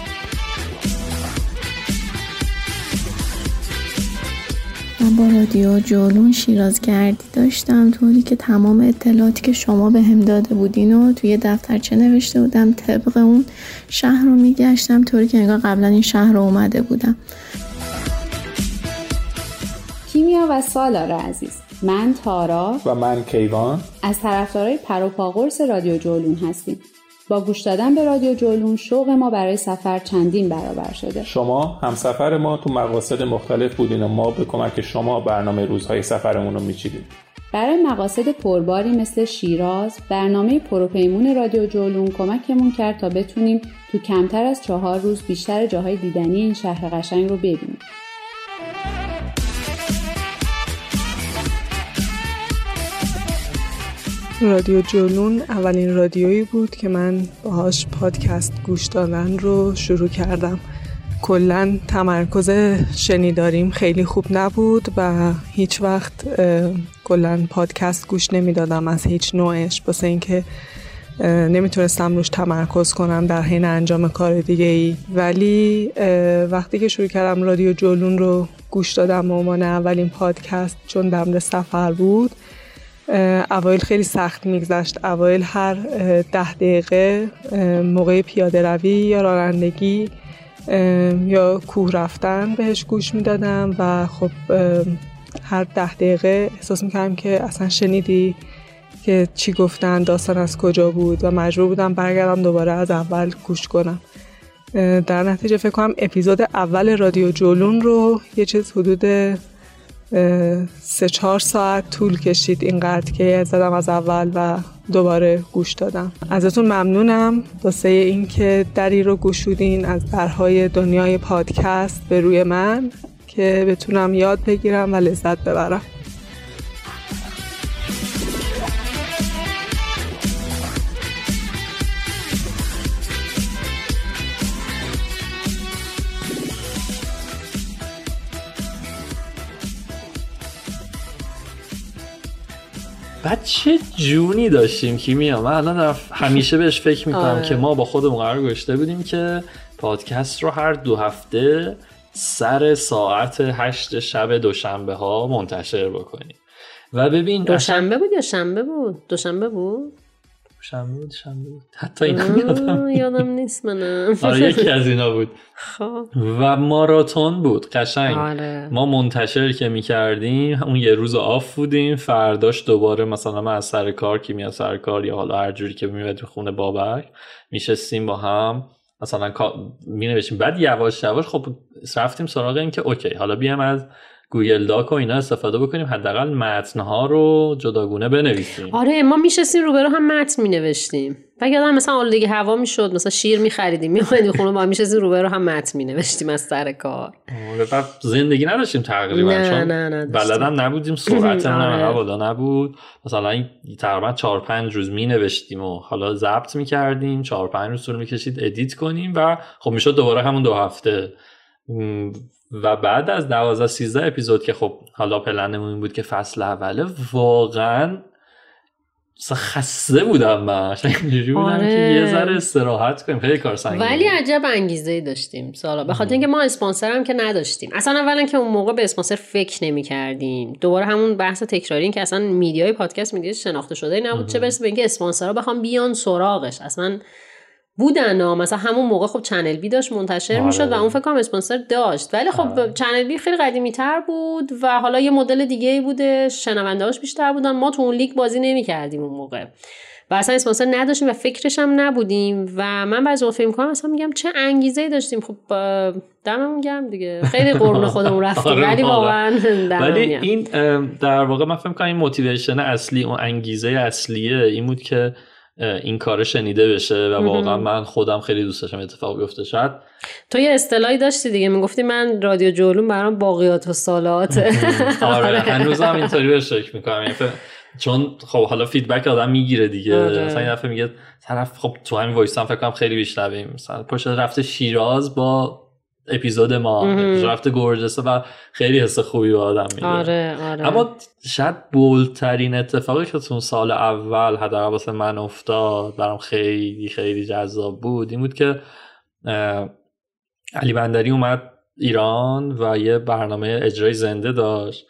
من با رادیو جولون شیرازگردی داشتم طوری که تمام اطلاعاتی که شما به هم داده بودین و توی دفترچه نوشته بودم طبق اون شهر رو میگشتم طوری که انگار قبلا این شهر رو اومده بودم. کیمیا و سالار عزیز. من تارا. و من کیوان. از طرفدارای پروپاقرس رادیو جولون هستیم. با گوش دادن به رادیو جولون شوق ما برای سفر چندین برابر شده. شما همسفر ما تو مقاصد مختلف بودین و ما به کمک شما برنامه روزهای سفرمون رو میچیدیم. برای مقاصد پرباری مثل شیراز برنامه پروپیمون رادیو جولون کمکمون کرد تا بتونیم تو کمتر از چهار روز بیشتر جاهای دیدنی این شهر قشنگ رو ببینیم. رادیو جولون اولین رادیویی بود که من باهاش پادکست گوش دادن رو شروع کردم. کلا تمرکز شنیداریم خیلی خوب نبود و هیچ وقت کلا پادکست گوش نمی‌دادم از هیچ نوعش. واسه اینکه نمی‌تونستم روش تمرکز کنم در حین انجام کار دیگه ای ولی وقتی که شروع کردم رادیو جولون رو گوش دادم به عنوان اولین پادکست چون در مورد سفر بود اوایل خیلی سخت میگذشت. اوایل هر ده دقیقه موقع پیاده روی یا رانندگی یا کوه رفتن بهش گوش می‌دادم و خب هر ده دقیقه احساس می‌کردم که اصلا شنیدی که چی گفتن داستان از کجا بود و مجبور بودم برگردم دوباره از اول گوش کنم. در نتیجه فکر کنم اپیزود اول رادیو جولون رو یه چیز حدود سه چهار ساعت طول کشید اینقدر که زدم از اول و دوباره گوش دادم. ازتون ممنونم. واسه اینکه دری رو گشودین از درهای دنیای پادکست به روی من که بتونم یاد بگیرم و لذت ببرم. بعد چه جونی داشتیم کیمیا؟ من الان دارم همیشه بهش فکر می‌کنم آره. که ما با خودمون قرار گذاشته بودیم که پادکست رو هر دو هفته سر ساعت هشت شب دوشنبه ها منتشر بکنیم. و ببین دوشنبه بود یا شنبه بود؟ دوشنبه بود؟ شنبه بود شنبه بود حتی اینم یادم یادم نیست منم. آره یکی از اینا بود. خب. و ماراتون بود قشنگ. آره. ما منتشر که می‌کردیم اون یه روز آف بودیم فرداش دوباره مثلا من از سر کار کی میاد سر کار یا حالا هر جوری که میاد خونه بابک میشستیم با هم. مثلا می نوشتیم بعد یواش یواش خب رفتیم سراغ این که okay حالا بیام از Google Doc و اینا استفاده بکنیم حداقل متنها رو جداگونه بنویسیم آره ما میشستیم روبرو هم متن مینوشتیم و یادم مثلا آلودگی هوا می‌شد مثلا شیر میخریدیم میومدیم خونه هم میشستیم روبرو هم متن مینوشتیم از سر کار آره، زندگی نداشتیم تقریبا نه، چون نه، نداشتیم. بلدم نبودیم سرعتمون هم آره. بالا نبود مثلا این تقریبا چهار پنج روز می نوشتیم و حالا ضبط می کردیم چهار پنج روز طول می کشید edit کنیم و خب می‌شد دوباره همون دو هفته و بعد از 12 13 اپیزود که خب حالا پلنمون این بود که فصل اوله واقعا خسته بودم من. اینجوری بودم آره. که یه ذره استراحت کنیم. خیلی کار سنگینه ولی عجب انگیزه ای داشتیم سالار. به خاطر اینکه ما اسپانسر هم که نداشتیم. اصلا اولا که اون موقع به اسپانسر فکر نمی کردیم دوباره همون بحث تکراری این که اصلا media ی پادکست media ی شناخته شده نبود. چه برسه به اینکه اسپانسرها بخوام بیان سراغش. اصلا بودن ها. مثلا همون موقع خب چنل‌بی داشت منتشر آره. می‌شد و اون فکر کنم اسپانسر داشت. ولی خب چنل‌بی خیلی قدیمی تر بود و حالا یه مدل دیگه ای بوده. شنوندهاش بیشتر بودن. ما تو اون لیگ بازی نمی کردیم اون موقع. و اصلا اسپانسر نداشتیم و فکرش هم نبودیم. و من بعضی وقت فکر می‌کنم اصلا میگم چه انگیزه ای داشتیم. خب دممون گرم دیگه. خیلی قربون خودمون رفتیم. آره ولی واقعا. ولی. این در واقع من فکر کنم این motivation اصلی اون انگیزه اصلیه این بود که این کار شنیده بشه و. واقعا من خودم خیلی دوست داشتم اتفاق بیفته. شاید تو یه اصطلاحی داشتی دیگه می‌گفتی من رادیو جولون برام باقیات و صالحات. آره هنوزم اینطوری بهش فکر می‌کنم. یعنی چون خب حالا feedback آدم می‌گیره دیگه. آره. مثلا این دفعه میگه طرف خب تو همین voice هم فکر کنم خیلی بشنویم مثلا پاشده رفته شیراز با اپیزود ما رفته گرجستان و خیلی حس خوبی به آدم میده. آره آره. اما شاید بولترین اتفاقی که تو سال اول حداقل واسه من افتاد برام خیلی خیلی جذاب بود این بود که علی بندری اومد ایران و یه برنامه اجرای زنده داشت.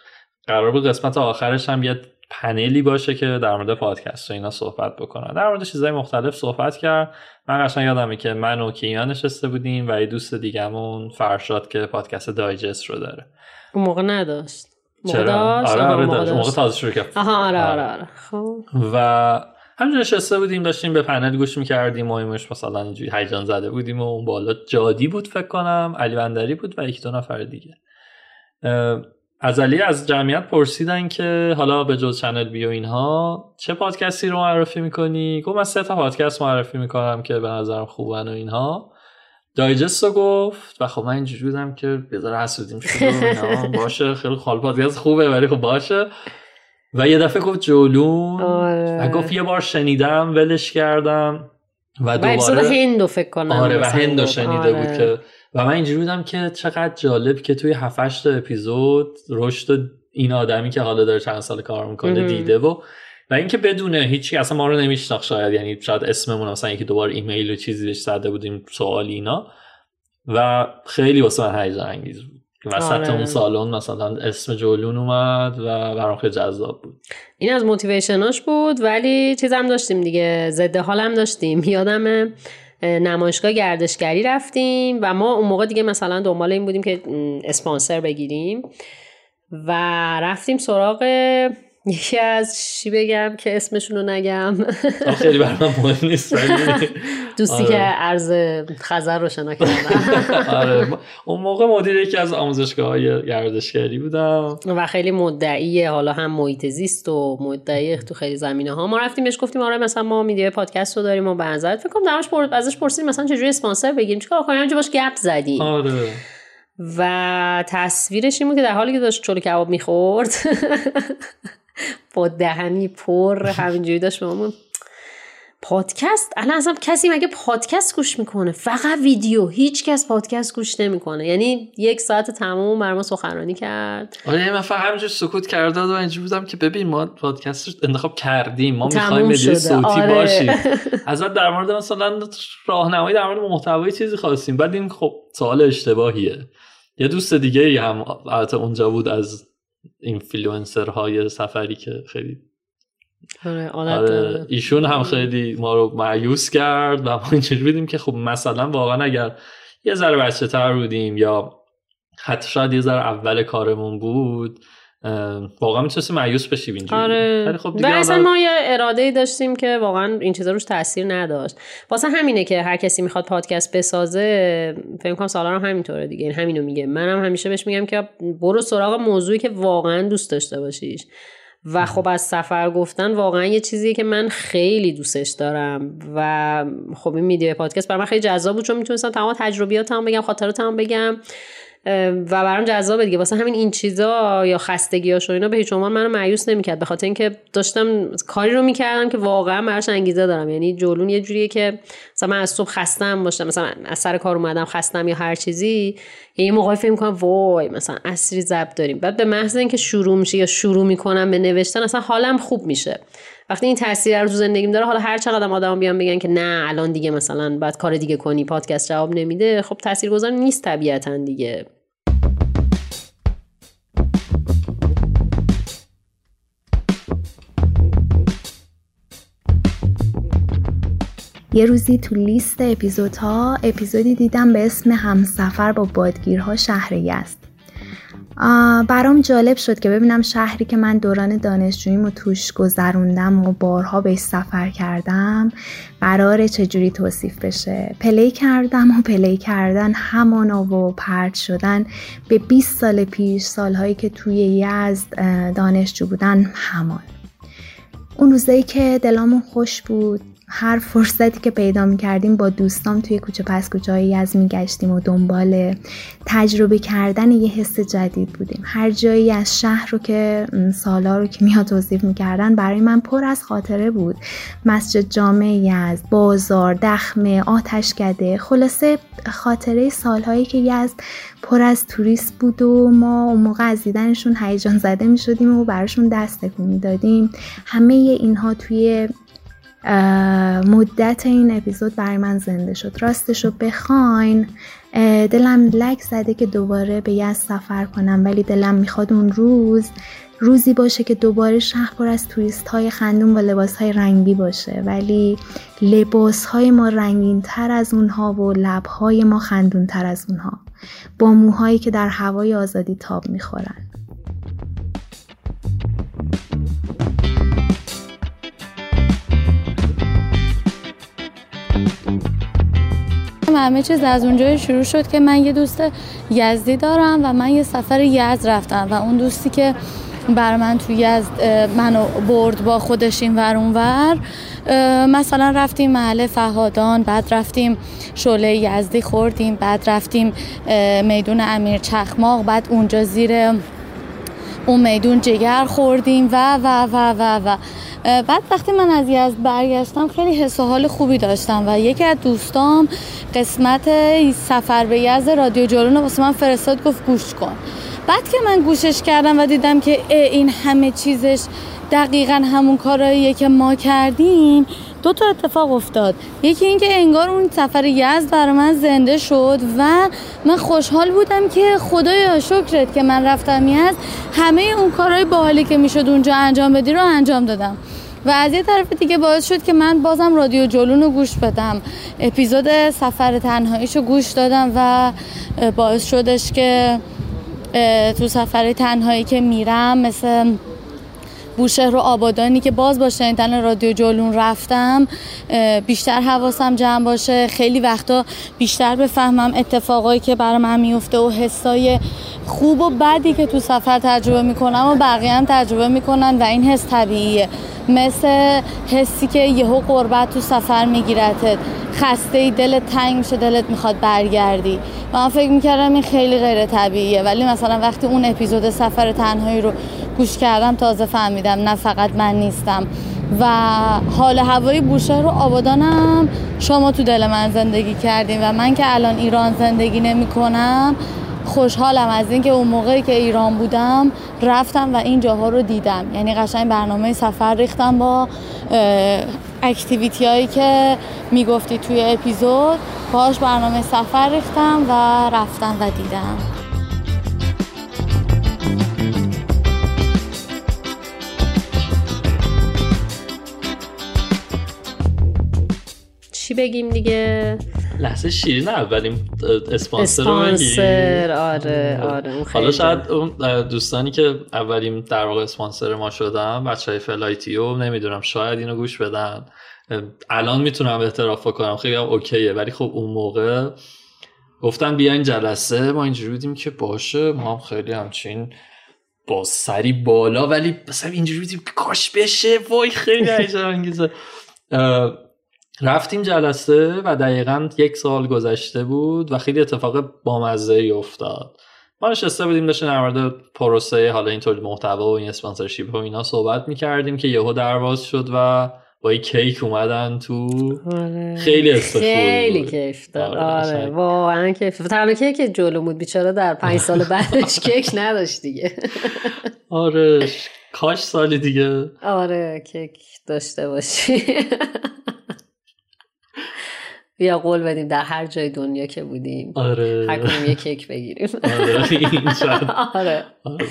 قرار بود قسمت آخرش هم یه پنلی باشه که در مورد پادکست و اینا صحبت بکنن در مورد چیزهای مختلف صحبت کرد. من قشنگ یادمه که من و کیان نشسته بودیم و یه دوست دیگمون فرشاد که پادکست دایجست رو داره اون موقع نداشت موقع چرا؟ داشت آره آره داشت. موقع. تازه شروع کرد آها آره آره. آره آره خب و همینجور نشسته بودیم داشتیم به پنل گوش می‌کردیم و ایمش مثلا اینجوری هیجان زده بودیم و اون بالا جادی بود فکر کنم علی بندری بود و یک دو نفر دیگه از علی از جمعیت پرسیدن که حالا به جز چنل بی و اینها چه پادکستی رو معرفی می‌کنی؟ گفت من سه تا پادکست معرفی می‌کنم که به نظرم خوبن و اینها دایجست رو گفت و خب من اینجوری بودم که بذار حسودیم شد و اینا. باشه خیلی خال پادکست خوبه ولی خب باشه و یه دفعه گفت جولون آره. و گفت یه بار شنیدم ولش کردم و و دوباره هندو فکر کنم آره و هندو. شنیده آره. بود که و من اینجوری بودم که چقدر جالب که توی 7 تا اپیزود رشد این آدمی که حالا داره چند سال کار می‌کنه. دیده و و اینکه بدونه هیچی اصلا ما رو نمیشناخت شاید یعنی شاید اسممون مثلا یکی دوبار ایمیل و چیزی بهش زده بودیم سوالی اینا و خیلی واسه من هیجان انگیز بود وسط آره. اون سالن مثلا اسم جولون اومد و برام خیلی جذاب بود این از موتیویشناش بود ولی چیز هم داشتیم دیگه ضد حال هم داشتیم یادم نمایشگاه گردشگری رفتیم و ما اون موقع دیگه مثلا دنبال این بودیم که اسپانسر بگیریم و رفتیم سراغ یکی از چی بگم که اسمشون رو نگم. خیلی برای من مهم نیست دوستی که عرض خزر رو شنا کردم. آره اون موقع مدیر یکی از آموزشگاه های گردشگری بودم. و خیلی مدعیه حالا هم محیط زیست و مدعی تو خیلی زمینه ها ما رفتیم بهش گفتیم آره مثلا ما میدیو پادکست رو داریم و به نظرت فکر کنم درش پر... ازش پرسیدیم مثلا چجوری اسپانسر بگیریم چیکار کنیم باش گپ زدیم. آره. و تصویرش این بود که در حالی که داشت چلو کباب می‌خورد. با دهنی پر همینجوری داشت به پادکست؟ الان اصلا کسی مگه پادکست گوش می‌کنه؟ فقط ویدیو هیچ کس پادکست گوش نمی‌کنه. یعنی یک ساعت تمام بر ما سخنرانی کرد. آره من فقط همینجور سکوت کرده و اینجوری بودم که ببین ما پادکست رو انتخاب کردیم. ما می‌خوایم مدیو صوتی آره. باشیم. ازت در مورد مثلا راهنمایی در مورد محتوای چیزی خواستیم. بعد این خب سوال اشتباهیه. یه دوست دیگه ای هم البته اونجا بود از اینفلوئنسر های سفری که خیلی آره, آره ایشون هم خیلی ما رو مأیوس کرد و ما اینجوری بودیم که خب مثلا واقعا اگر یه ذره بچه تر بودیم یا حتی شاید یه ذره اول کارمون بود واقعا می‌تونستیم مأیوس بشیم اینجوری. آره. خب و اصلا ما یه اراده ای داشتیم که واقعا این چیزا روش تاثیر نداشت. واسه همینه که هر کسی می‌خواد پادکست بسازه فکر کنم سالار هم همینطوره دیگه. این همینو میگه. منم همیشه بهش میگم که برو سراغ موضوعی که واقعا دوست داشته باشیش. و خب از سفر گفتن واقعا یه چیزیه که من خیلی دوستش دارم. و خب این میدیو پادکست برای من خیلی جذاب بود چون می‌تونستم تمام تجربیاتم بگم خاطراتم بگم. و برام جذابه دیگه. واسه همین این چیزا یا خستگیاش و اینا به هیچ عنوان منو مایوس نمی‌کرد. به خاطر اینکه داشتم کاری رو می‌کردم که واقعا براش انگیزه دارم. یعنی جولون یه جوریه که مثلا من از صبح خستم باشم. مثلا از سر کار اومدم خستم یا هر چیزی یه موقعی فکر می‌کنم وای مثلا اصری ضبط داریم. بعد به محض اینکه شروع میشه یا شروع می‌کنم به نوشتن اصلا حالم خوب میشه. وقتی این تاثیر رو تو زندگیم داره حالا هر چقدر آدم بیان بگن که نه الان دیگه مثلا بعد کار دیگه کنی پادکست جواب نمیده خب تاثیرگذار نیست طبیعتا دیگه. یه روزی تو لیست اپیزودها اپیزودی دیدم به اسم همسفر با بادگیرها شهر یزد برام جالب شد که ببینم شهری که من دوران دانشجوییمو توش گذروندم و بارها بهش سفر کردم قراره چجوری توصیف بشه؟ play کردم و play کردن همانا و پرت شدن به 20 سال پیش سالهایی که توی یزد دانشجو بودن همان. اون روزایی که دلامون خوش بود هر فرصتی که پیدا می کردیم با دوستام توی کوچه پس کوچه های از می گشتیم و دنبال تجربه کردن یه حس جدید بودیم. هر جایی از شهر رو که سالا رو که میاد توصیف می‌کردن برای من پر از خاطره بود. مسجد جامعه از بازار دخمه آتشکده خلاصه خاطره سالهایی که یزد پر از توریست بود و ما اون موقع از دیدنشون هیجان زده می شدیم و براشون دست تکون می دادیم همه اینها توی مدت این اپیزود برای من زنده شد. راستش رو بخواین دلم لک زده که دوباره به یه سفر کنم ولی دلم می‌خواد اون روز روزی باشه که دوباره شهر پر از توریست های خندون و لباس های رنگی باشه. ولی لباس های ما رنگین تر از اونها و لب های ما خندون تر از اونها. با موهایی که در هوای آزادی تاب می‌خورن. همه چیز از اونجا شروع شد که من یه دوست یزدی دارم و من یه سفر یزد رفتم و اون دوستی که بر من تو یزد منو برد با خودش این ور ور مثلا رفتیم محل فهادان بعد رفتیم شعله یزدی خوردیم بعد رفتیم میدون امیر چخماق بعد اونجا زیر اون میدون جگر خوردیم و و و و و. بعد وقتی من از یزد برگشتم خیلی حس و حال خوبی داشتم و یکی از دوستام قسمت سفر به یزد رادیو جولون واسه من فرستاد گفت گوش کن. بعد که من گوشش کردم و دیدم که این همه چیزش دقیقا همون کارهاییه که ما کردیم دو تا اتفاق افتاد. یکی اینکه انگار اون سفر یزد برای من زنده شد و من خوشحال بودم که خدایا شکرت که من رفتم یزد. همه اون کارهای باحالی که می‌شد اونجا انجام بدی رو انجام دادم. و از یه طرف دیگه باعث شد که من بازم رادیو جلون رو گوش بدم. اپیزود سفر تنهاییشو گوش دادم و باعث شدش که تو سفر تنهایی که میرم مثل بوشهر و آبادانی که باز با شنیدن رادیو جولون رفتم بیشتر حواسم جمع باشه. خیلی وقتا بیشتر بفهمم اتفاقایی که برای من میفته و حسای خوب و بدی که تو سفر تجربه می‌کنم و بقیه هم تجربه می‌کنن و این حس طبیعیه. مثل حسی که یهو قربت تو سفر میگیرتت خسته ای دلت تنگ میشه دلت می‌خواد برگردی. و من فکر می‌کردم این خیلی غیر طبیعیه. ولی مثلا وقتی اون اپیزود سفر تنهایی رو گوش کردم تازه فهمیدم نه فقط من نیستم. و حال هوایی بوشهر و آبادانم. شما تو دل من زندگی کردیم و من که الان ایران زندگی نمی کنم خوشحالم از اینکه اون موقعی که ایران بودم رفتم و این جاها رو دیدم. یعنی قشنگ برنامه سفر ریختم با اکتیویتی هایی که می‌گفتی توی اپیزود. باش برنامه سفر ریختم و رفتم و دیدم. چی بگیم دیگه؟ لحظه شیرین اولین اسپانسر رو اسپانسر آره آره اون حالا شاید اون دوستانی که اولین در واقع اسپانسر ما شدن بچه های فلایتیو نمی‌دونم شاید اینو گوش بدن. الان می‌تونم اعتراف کنم خیلی هم okay ه ولی خب اون موقع گفتن بیاین جلسه ما اینجوری بودیم که باشه ما هم خیلی همچین با سری بالا ولی مثلا اینجوری بودیم کاش بشه وای خیلی هیجان انگیزه. رفتیم جلسه و دقیقا یک سال گذشته بود و خیلی اتفاق بامزه ای افتاد. ما نشسته بودیم داشتیم در مورد پروسه حالا اینطور محتوا و این اسپانسرشیپ و اینا صحبت می‌کردیم که یهو درواز شد و با این کیک اومدن تو آره. خیلی استفاده خیلی کیف داد. آره واقعا کیف. تنها کیک جلو بود. بیچاره در پنج سال بعدش کیک نداشت دیگه. آره. کاش سالی دیگه. آره کیک داشته باشی. یا قول بدیم در هر جای دنیا که بودیم آره. هر کنیم یه کیک بگیریم. آره این آره.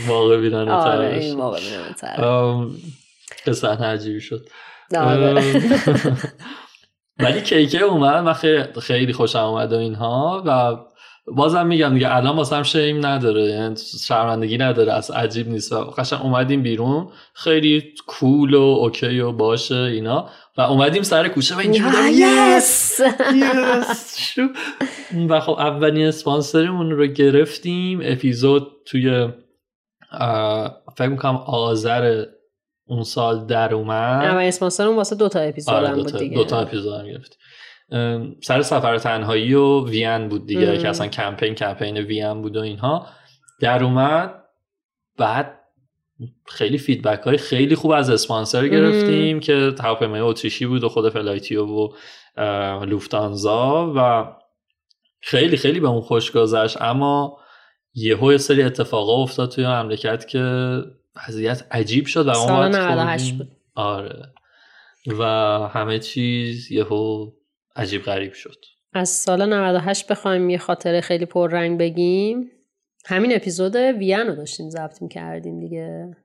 واقع بینانه آره این واقع بینانه صحنه عجیبی شد. آره. ولی کیکه اومد من خیلی خوشم اومد و اینها و بازم میگم دیگه الان واسم شیم نداره یعنی شرمندگی نداره از عجیب نیست. و قشنگ اومدیم بیرون خیلی cool و okay و باشه اینا. و اومدیم سر کوچه و اینجوری yes و خب اولین اسپانسرمون رو گرفتیم. اپیزود توی فکر می‌کنم آذر اون سال در اومد. اولین اسپانسرمون واسه دو تا اپیزود آره هم دو بود تا, دیگه. دو تا اپیزود هم گرفتیم. سر سفر تنهایی و وین بود دیگه که اصلا کمپین کمپین وین بود و اینها. در اومد. بعد خیلی feedback های خیلی خوب از اسپانسر گرفتیم که هواپیمای اتریشی بود و خود فلایتیو و لوفتانزا و خیلی خیلی بهمون خوش گذشت. اما یهو یه سری اتفاقا افتاد توی مملکت که وضعیت عجیب شد و سال 98 بود. آره. و همه چیز یهو عجیب غریب شد. از سال 98 بخوایم یه خاطره خیلی پررنگ بگیم. همین اپیزود وین رو داشتیم ضبط می‌کردیم دیگه.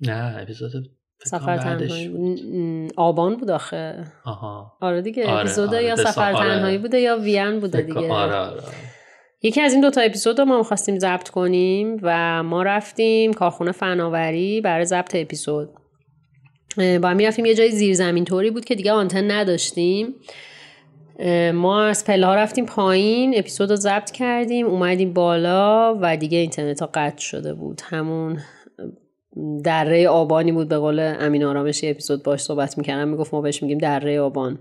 نه اپیزود سفر تنهایی آبان بود آخه. آها. آره دیگه آره، اپیزود آره، یا سفر آره. تنهایی بوده یا وین بوده دیگه. آره آره یکی از این دوتا اپیزود رو ما خواستیم ضبط کنیم و ما رفتیم کارخونه فناوری برای ضبط اپیزود. با هم می‌رفتیم یه جای زیرزمین طوری بود که دیگه آنتن نداشتیم. ما از پله ها رفتیم پایین اپیزود رو ضبط کردیم اومدیم بالا و دیگه اینترنت ها قطع شده بود. همون دره آبانی بود به قول امین آرامش اپیزود باش صحبت می‌کردم می‌گفت ما بهش میگیم دره آبان.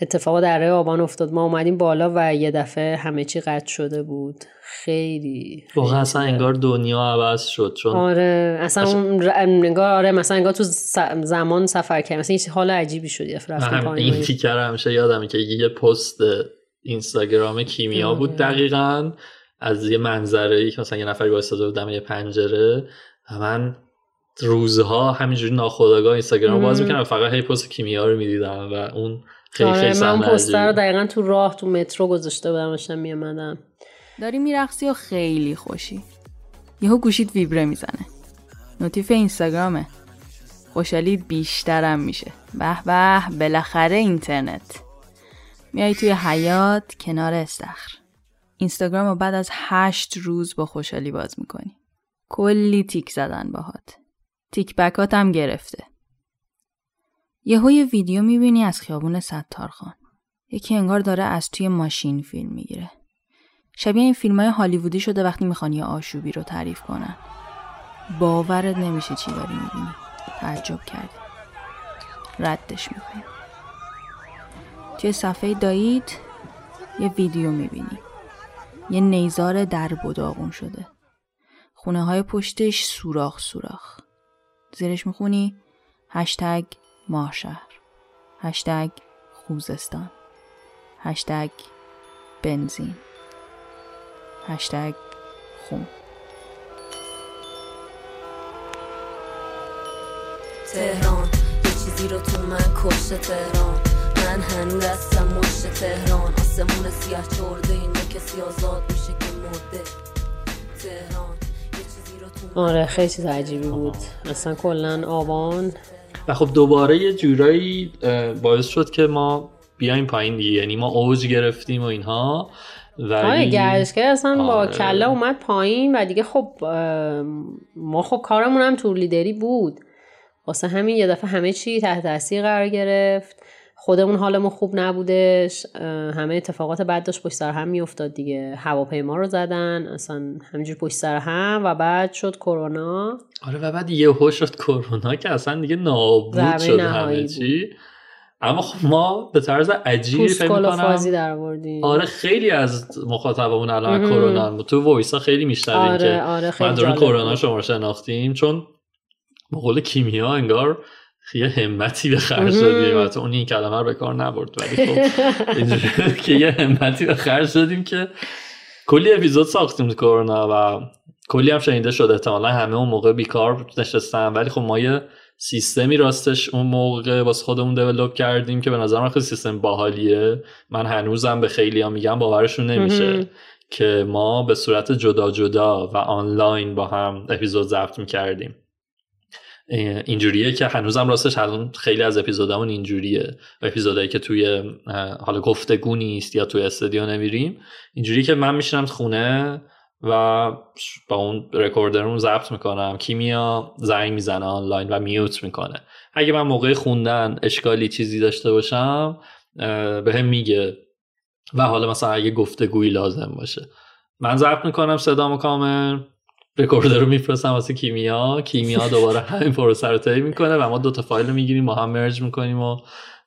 اتفاق دره آبان افتاد. ما اومدیم بالا و یه دفعه همه چی قطع شده بود. خیلی واقعا اصلا انگار دنیا عوض شد چون آره اصلا اون ر- انگار آره مثلا انگار تو زمان سفر کرد مثلا یه حال عجیبی شد یه هم این تیکر همیشه یادمه که یه پست اینستاگرام کیمیا بود آره. دقیقا از یه منظره ای که مثلا یه نفری وایساده بود دم یه پنجره و من روزها همینجوری ناخودآگاه اینستاگرام باز. می‌کردم. فقط هی پست کیمیا رو می‌دیدم و اون خیلی آره خیلی من پستر رو. دقیقا تو راه تو مترو گذاشته بودم داشتم میامدم داری میرقصی و خیلی خوشی؟ یهو گوشید ویبره می‌زنه. نوتیف اینستاگرامه. خوشحالیت بیشترم میشه. به به بالاخره اینترنت. میای توی حیات کنار استخر. اینستاگرام رو بعد از هشت روز با خوشحالی باز می‌کنی. کلی تیک زدن باهات. تیک بکات هم گرفته. یهو یه ویدیو می‌بینی از خیابون ستارخان یکی انگار داره از توی ماشین فیلم می‌گیره. شبیه این فیلم های هالیوودی شده وقتی می‌خوان یه آشوبی رو تعریف کنن. باورت نمیشه چی داری می‌بینی. تعجب کردی ردش می‌کنی. توی صفحه دایید یه ویدیو می‌بینی. یه نیزار در داغون شده. خونه های پشتش سوراخ سوراخ. زیرش می‌خونی هشتگ ماهشهر هشتگ خوزستان. هشتگ بنزین. هشتگ خون. تهران یه چیزی رو تو من کشته تهران. من هنو دستم مشت تهران. آسمون سیاه چورده اینجا کسی آزاد میشه که مرده. تهران آره خیلی چیز عجیبی بود. اصلا کلا آبان و خب دوباره یه جورایی باعث شد که ما بیایم پایین دیگه. یعنی ما اوج گرفتیم و اینها ولی گردشگر اصلا با آره. کله اومد پایین و دیگه خب ما خب کارمون هم تور لیدری بود. واسه همین یه دفعه همه چی تحت تاثیر قرار گرفت. خودمون حالمون خوب نبودش همه اتفاقات بد داشت پشت سر هم میافتاد دیگه. هواپیما رو زدن اصلا همینجور پشت سر هم و بعد شد کرونا. آره و بعد یهو شد کرونا که اصلا دیگه نابود شد همه چی. اما خب ما به طرز عجیبی فکر می‌کنم در آره خیلی از مخاطبمون الان کرونا تو وایسا خیلی میشنویم آره، که آره خیلی ما کرونا شما شناختیم چون به قول کیمیا انگار یه همتی به خرج دادیم. البته اون این کلمه رو به کار نبرد ولی خب که یه همتی به خرج دادیم که کلی اپیزود ساختیم کرونا و کلی هم شنیده شده احتمالا همه اون موقع بیکار نشستن. ولی خب ما یه سیستمی راستش اون موقع واسه خودمون دیولپ کردیم که به نظر من خیلی سیستم باحالیه. من هنوزم به خیلی ها میگم باورشون نمیشه که ما به صورت جدا جدا و آنلاین با هم اپیزود ضبط می‌کردیم. اینجوریه که هنوزم راستش الان خیلی از اپیزودمون اینجوریه. و اپیزودایی که توی حالا گفتگو نیست یا توی استودیو نمیریم. اینجوریه که من میشینم خونه و با اون recorder مون ضبط می‌کنم. کیمیا زنگ می‌زنه آنلاین و mute می‌کنه. اگه من موقع خوندن اشکالی چیزی داشته باشم بهم میگه. و حالا مثلا اگه گفتگویی لازم باشه. من ضبط می‌کنم صدامو کامل. recorder رو میفرستم واسه کیمیا. کیمیا دوباره همین پروسه رو طی می‌کنه و ما دو تا فایل رو می‌گیریم ما هم merge می‌کنیم و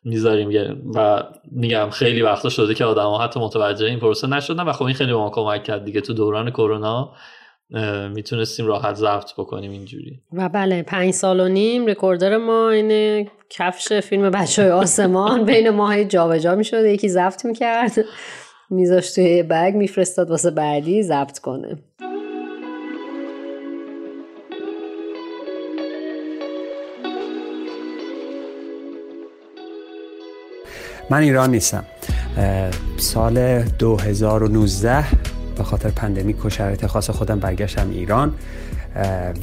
می‌ذاریم. و میگم خیلی وقتا شده که آدم ها حتی متوجه این پروسه نشدن و خب این خیلی به ما کمک کرد دیگه. تو دوران کرونا می‌تونستیم راحت ضبط بکنیم اینجوری. و بله پنج سال و نیم رکوردر ما این کفش فیلم بچه های آسمان. بین ماهای جابجا می‌شده یکی ضبط می‌کرد میذاشت توی بگ میفرستاد واسه بعدی ضبط کنه. من ایران نیستم. سال 2019 به خاطر پندمیک و شرایط خاص خودم برگشتم ایران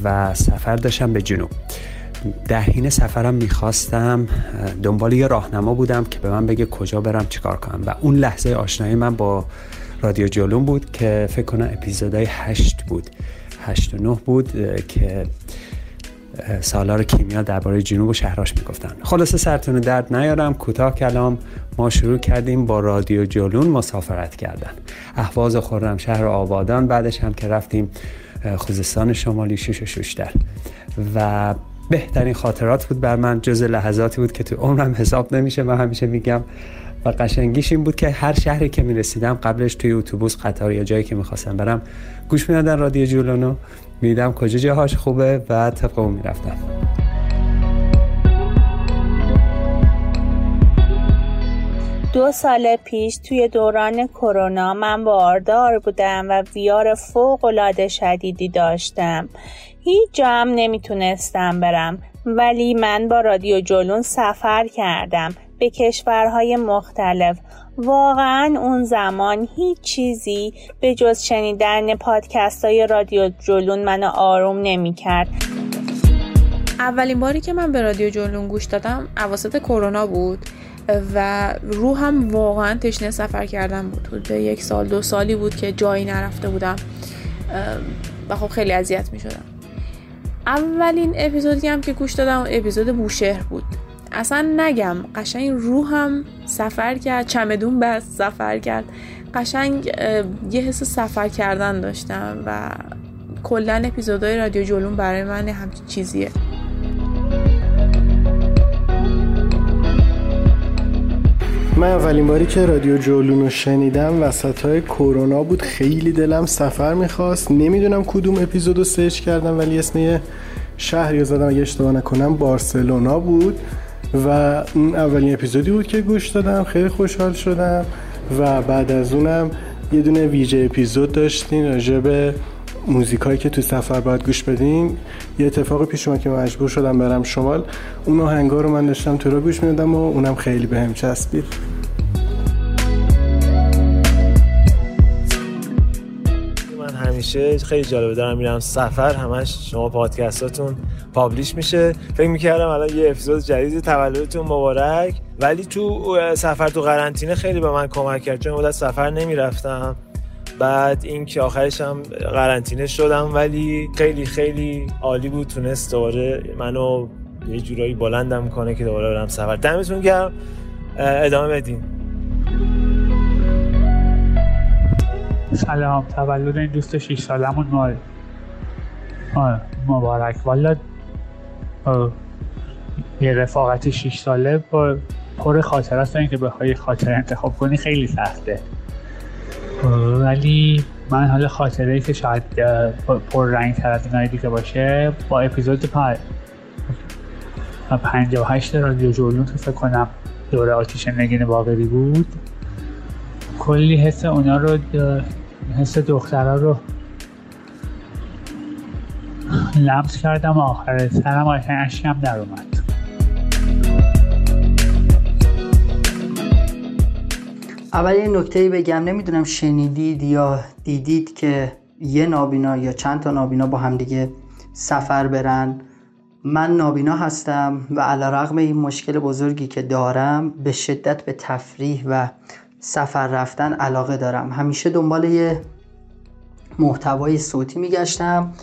و سفر داشتم به جنوب. در حین سفرم می‌خواستم دنبال یه راهنما بودم که به من بگه کجا برم چیکار کنم. و اون لحظه آشنایی من با رادیو جولون بود که فکر کنم اپیزودهای هشت بود. هشت و نه بود که سالار کیمیا درباره جنوب و شهراش می‌گفتن. خلاصه سرتون درد نیارم. کوتاه کلام. ما شروع کردیم با رادیو جلون مسافرت کردن. احواز خورم شهر آبادان. بعدش هم که رفتیم خوزستان شمالی شش و ششتر و بهترین خاطرات بود بر من. جز لحظاتی بود که تو عمرم حساب نمیشه من همیشه میگم. و قشنگیش این بود که هر شهری که می‌رسیدم قبلش توی اتوبوس قطار یا جایی که می‌خواستم برم گوش می‌دادن رادیو جولونو. میدم کجا جاهاش خوبه و طبق اون می‌رفتم دو سال پیش توی دوران کرونا من باردار بودم و ویار فوق العاده شدیدی داشتم. هیچ جا هم نمی‌تونستم برم ولی من با رادیو جلون سفر کردم به کشورهای مختلف. واقعا اون زمان هیچ چیزی به جز شنیدن پادکست های رادیو جلون منو آروم نمی کرد. اولین باری که من به رادیو جلون گوش دادم عواسط کرونا بود و روحم واقعا تشنه سفر کردن بود. حدود یک سال دو سالی بود که جایی نرفته بودم. و خب خیلی اذیت می شدم اولین اپیزودی هم که گوش دادم اپیزود بوشهر بود. اصلا نگم. قشنگ روحم سفر کرد چمدون بست سفر کرد. قشنگ یه حس سفر کردن داشتم و کلا اپیزودهای رادیو جولون برای من همچین چیزیه. من اولین باری که رادیو جولون رو شنیدم وسط های کرونا بود. خیلی دلم سفر می‌خواست. نمی‌دونم کدوم اپیزود رو سرچ کردم ولی اسم شهری رو زدم. اگه اشتباه نکنم بارسلونا بود. و اون اولین اپیزودی بود که گوش دادم خیلی خوشحال شدم و بعد از اونم یه دونه ویژه اپیزود داشتین راجع به موزیکایی که تو سفر باید گوش بدین. یه اتفاق پیش اومد که مجبور شدم برم شمال. اون آهنگا رو من داشتم تو رو گوش می‌دادم و اونم خیلی بهم چسبید. همیشه خیلی جالبه. دارم میرم سفر همش شما پادکستاتون پابلیش میشه. فکر می‌کردم الان یه اپیزود جدید تولدتون مبارک. ولی تو سفر تو قرنطینه خیلی به من کمک کرد. چون مدت سفر نمی‌رفتم. بعد این که آخرش هم قرنطینه شدم ولی خیلی خیلی عالی بود. تونست دوباره منو یه جورایی بلندم کنه که دوباره برم سفر. دمتون گرم. ادامه بدین. سلام. تولد این دوست 6 سالمون مال. مبارک. والا یه رفاقت 6 ساله با پر خاطرات که بخوای خاطر انتخاب کنی خیلی سخته. ولی من حالا خاطره که شاید پر رنگ تر از اینایی دیگه باشه با اپیزود و هشت رادیو جولون که فکر کنم دوره آتیش نگین باقری بود. کلی حس اونا رو حس دخترها رو لمس کردم و آخر سرم آیتن اشکم در اومد. اول یه نکته بگم نمی‌دونم شنیدید یا دیدید که یه نابینا یا چند تا نابینا با همدیگه سفر برن. من نابینا هستم و علا رغم این مشکل بزرگی که دارم به شدت به تفریح و سفر رفتن علاقه دارم. همیشه دنبال یه محتوای صوتی میگشتم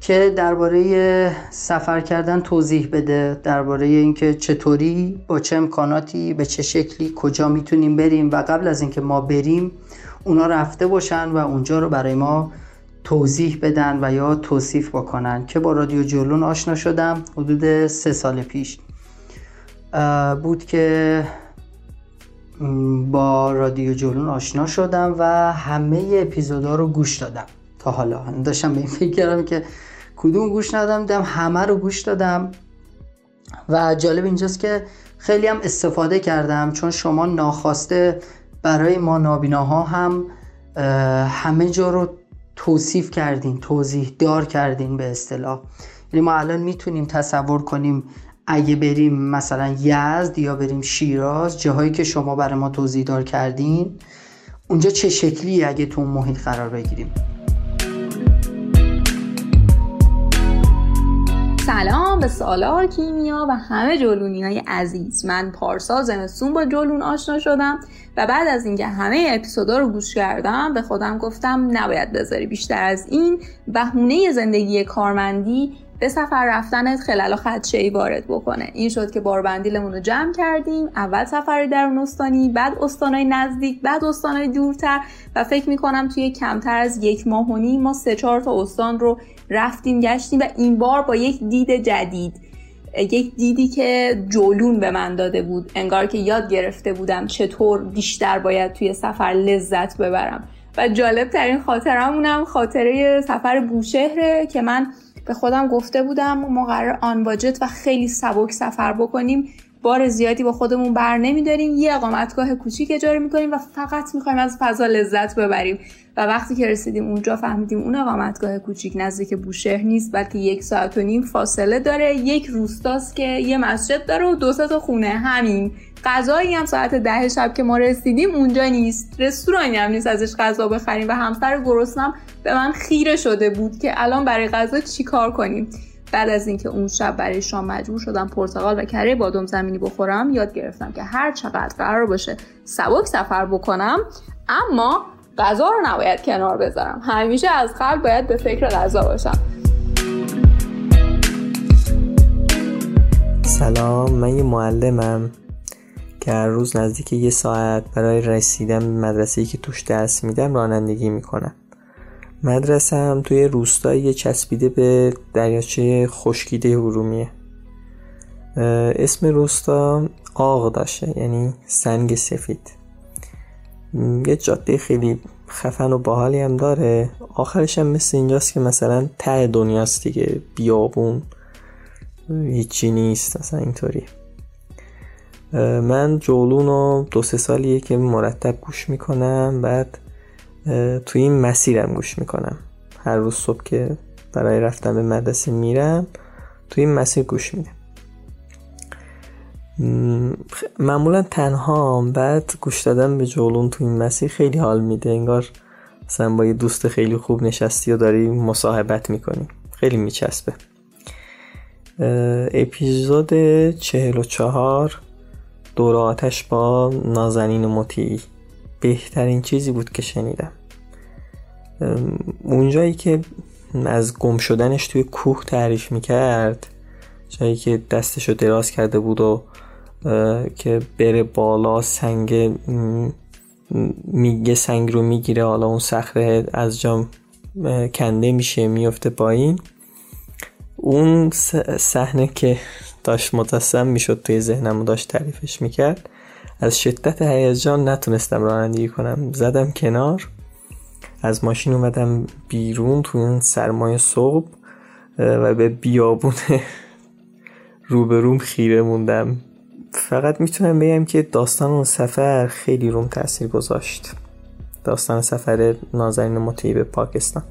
که درباره سفر کردن توضیح بده درباره اینکه چطوری با چه امکاناتی به چه شکلی کجا می‌تونیم بریم و قبل از اینکه ما بریم اونا رفته باشن و اونجا رو برای ما توضیح بدن و یا توصیف بکنن که با رادیو جولون آشنا شدم حدود سه سال پیش. بود که با رادیو جولون آشنا شدم و همه اپیزودا رو گوش دادم تا حالا. داشتم به این فکر کردم که کدوم گوش ندادم دیدم همه رو گوش دادم. و جالب اینجاست که خیلی هم استفاده کردم چون شما ناخواسته برای ما نابیناها هم همه جا رو توصیف کردین توضیح دار کردین به اصطلاح. یعنی ما الان می‌تونیم تصور کنیم اگه بریم مثلا یزد یا بریم شیراز جاهایی که شما برای ما توضیح دار کردین اونجا چه شکلی اگه تو محیط قرار بگیریم؟ سلام به سالار کیمیا و همه جلونی های عزیز. من پارسا زمستون با جلون آشنا شدم و بعد از اینکه همه اپیزودا رو گوش کردم به خودم گفتم نباید بذاری بیشتر از این بهونه زندگی کارمندی به سفر رفتنت خلال و خدشه ای وارد بکنه. این شد که باربندیلمون رو جمع کردیم اول سفر درون استانی بعد استانای نزدیک بعد استانای دورتر و فکر می‌کنم توی کمتر از یک ماه و نیم ما سه چهار تا استان رو رفتیم گشتیم و این بار با یک دید جدید یک دیدی که جولون به من داده بود انگار که یاد گرفته بودم چطور بیشتر باید توی سفر لذت ببرم. و جالب ترین خاطرمونم خاطره سفر بوشهره که من به خودم گفته بودم ما قرار آن باجت و خیلی سبک سفر بکنیم. بار زیادی با خودمون بر نمیداریم. یه اقامتگاه کوچیک اجاره می‌کنیم و فقط می‌خوایم از فضا لذت ببریم. و وقتی که رسیدیم اونجا فهمیدیم اون اقامتگاه کوچیک نزدیک بوشهر نیست بلکه یک ساعت و نیم فاصله داره. یک روستاست که یه مسجد داره و دو تا خونه. همین. غذایی هم ساعت ده شب که ما رسیدیم اونجا نیست. رستورانی هم نیست ازش غذا بخریم. و همسر گرسنم به من خیره شده بود که الان برای غذا چیکار کنیم؟ بعد از اینکه اون شب برای شام مجبور شدم پرتقال و کره بادم زمینی بخورم یاد گرفتم که هر چقدر قرار باشه سبک سفر بکنم اما غذا رو نباید کنار بذارم. همیشه از قبل باید به فکر غذا باشم. سلام من یه معلمم که هر روز نزدیک یه ساعت برای رسیدن به مدرسه‌ای که توش درس میدم رانندگی می‌کنم. مدرسه هم توی روستایی چسبیده به دریاچه خشکیده ارومیه اسم روستا آق داشته یعنی سنگ سفید. یه جاده خیلی خفن و باحالی هم داره. آخرش هم مثل اینجاست که مثلا ته دنیاست دیگه بیابون. هیچی نیست مثلا اینطوری. من جولون رو دو سه سالیه که مرتب گوش می‌کنم بعد توی این مسیرم گوش می‌کنم. هر روز صبح که برای رفتن به مدرسه میرم توی این مسیر گوش میدم. معمولا تنها بعد گوش دادن به جولون توی این مسیر خیلی حال میده. انگار مثلا با یه دوست خیلی خوب نشستی و داری مصاحبت می‌کنی. خیلی میچسبه. اپیزود چهل و چهار دور آتش با نازنین مطیعی. بهترین چیزی بود که شنیدم. اونجایی که از گم شدنش توی کوه تعریف می‌کرد جایی که دستشو دراز کرده بود و که بره بالا سنگ میگه سنگ رو می‌گیره حالا اون صخره از جام کنده میشه میفته پایین. اون صحنه که داشت متصم می‌شد توی ذهنم و داشت تعریفش می‌کرد. از شدت هیجان نتونستم رانندگی کنم. زدم کنار. از ماشین اومدم بیرون توی اون سرمایه صبح و به بیابون روبروم خیره موندم. فقط می‌تونم بگم که داستان اون سفر خیلی روم تاثیر گذاشت. داستان سفر نازنین مطیعی به پاکستان.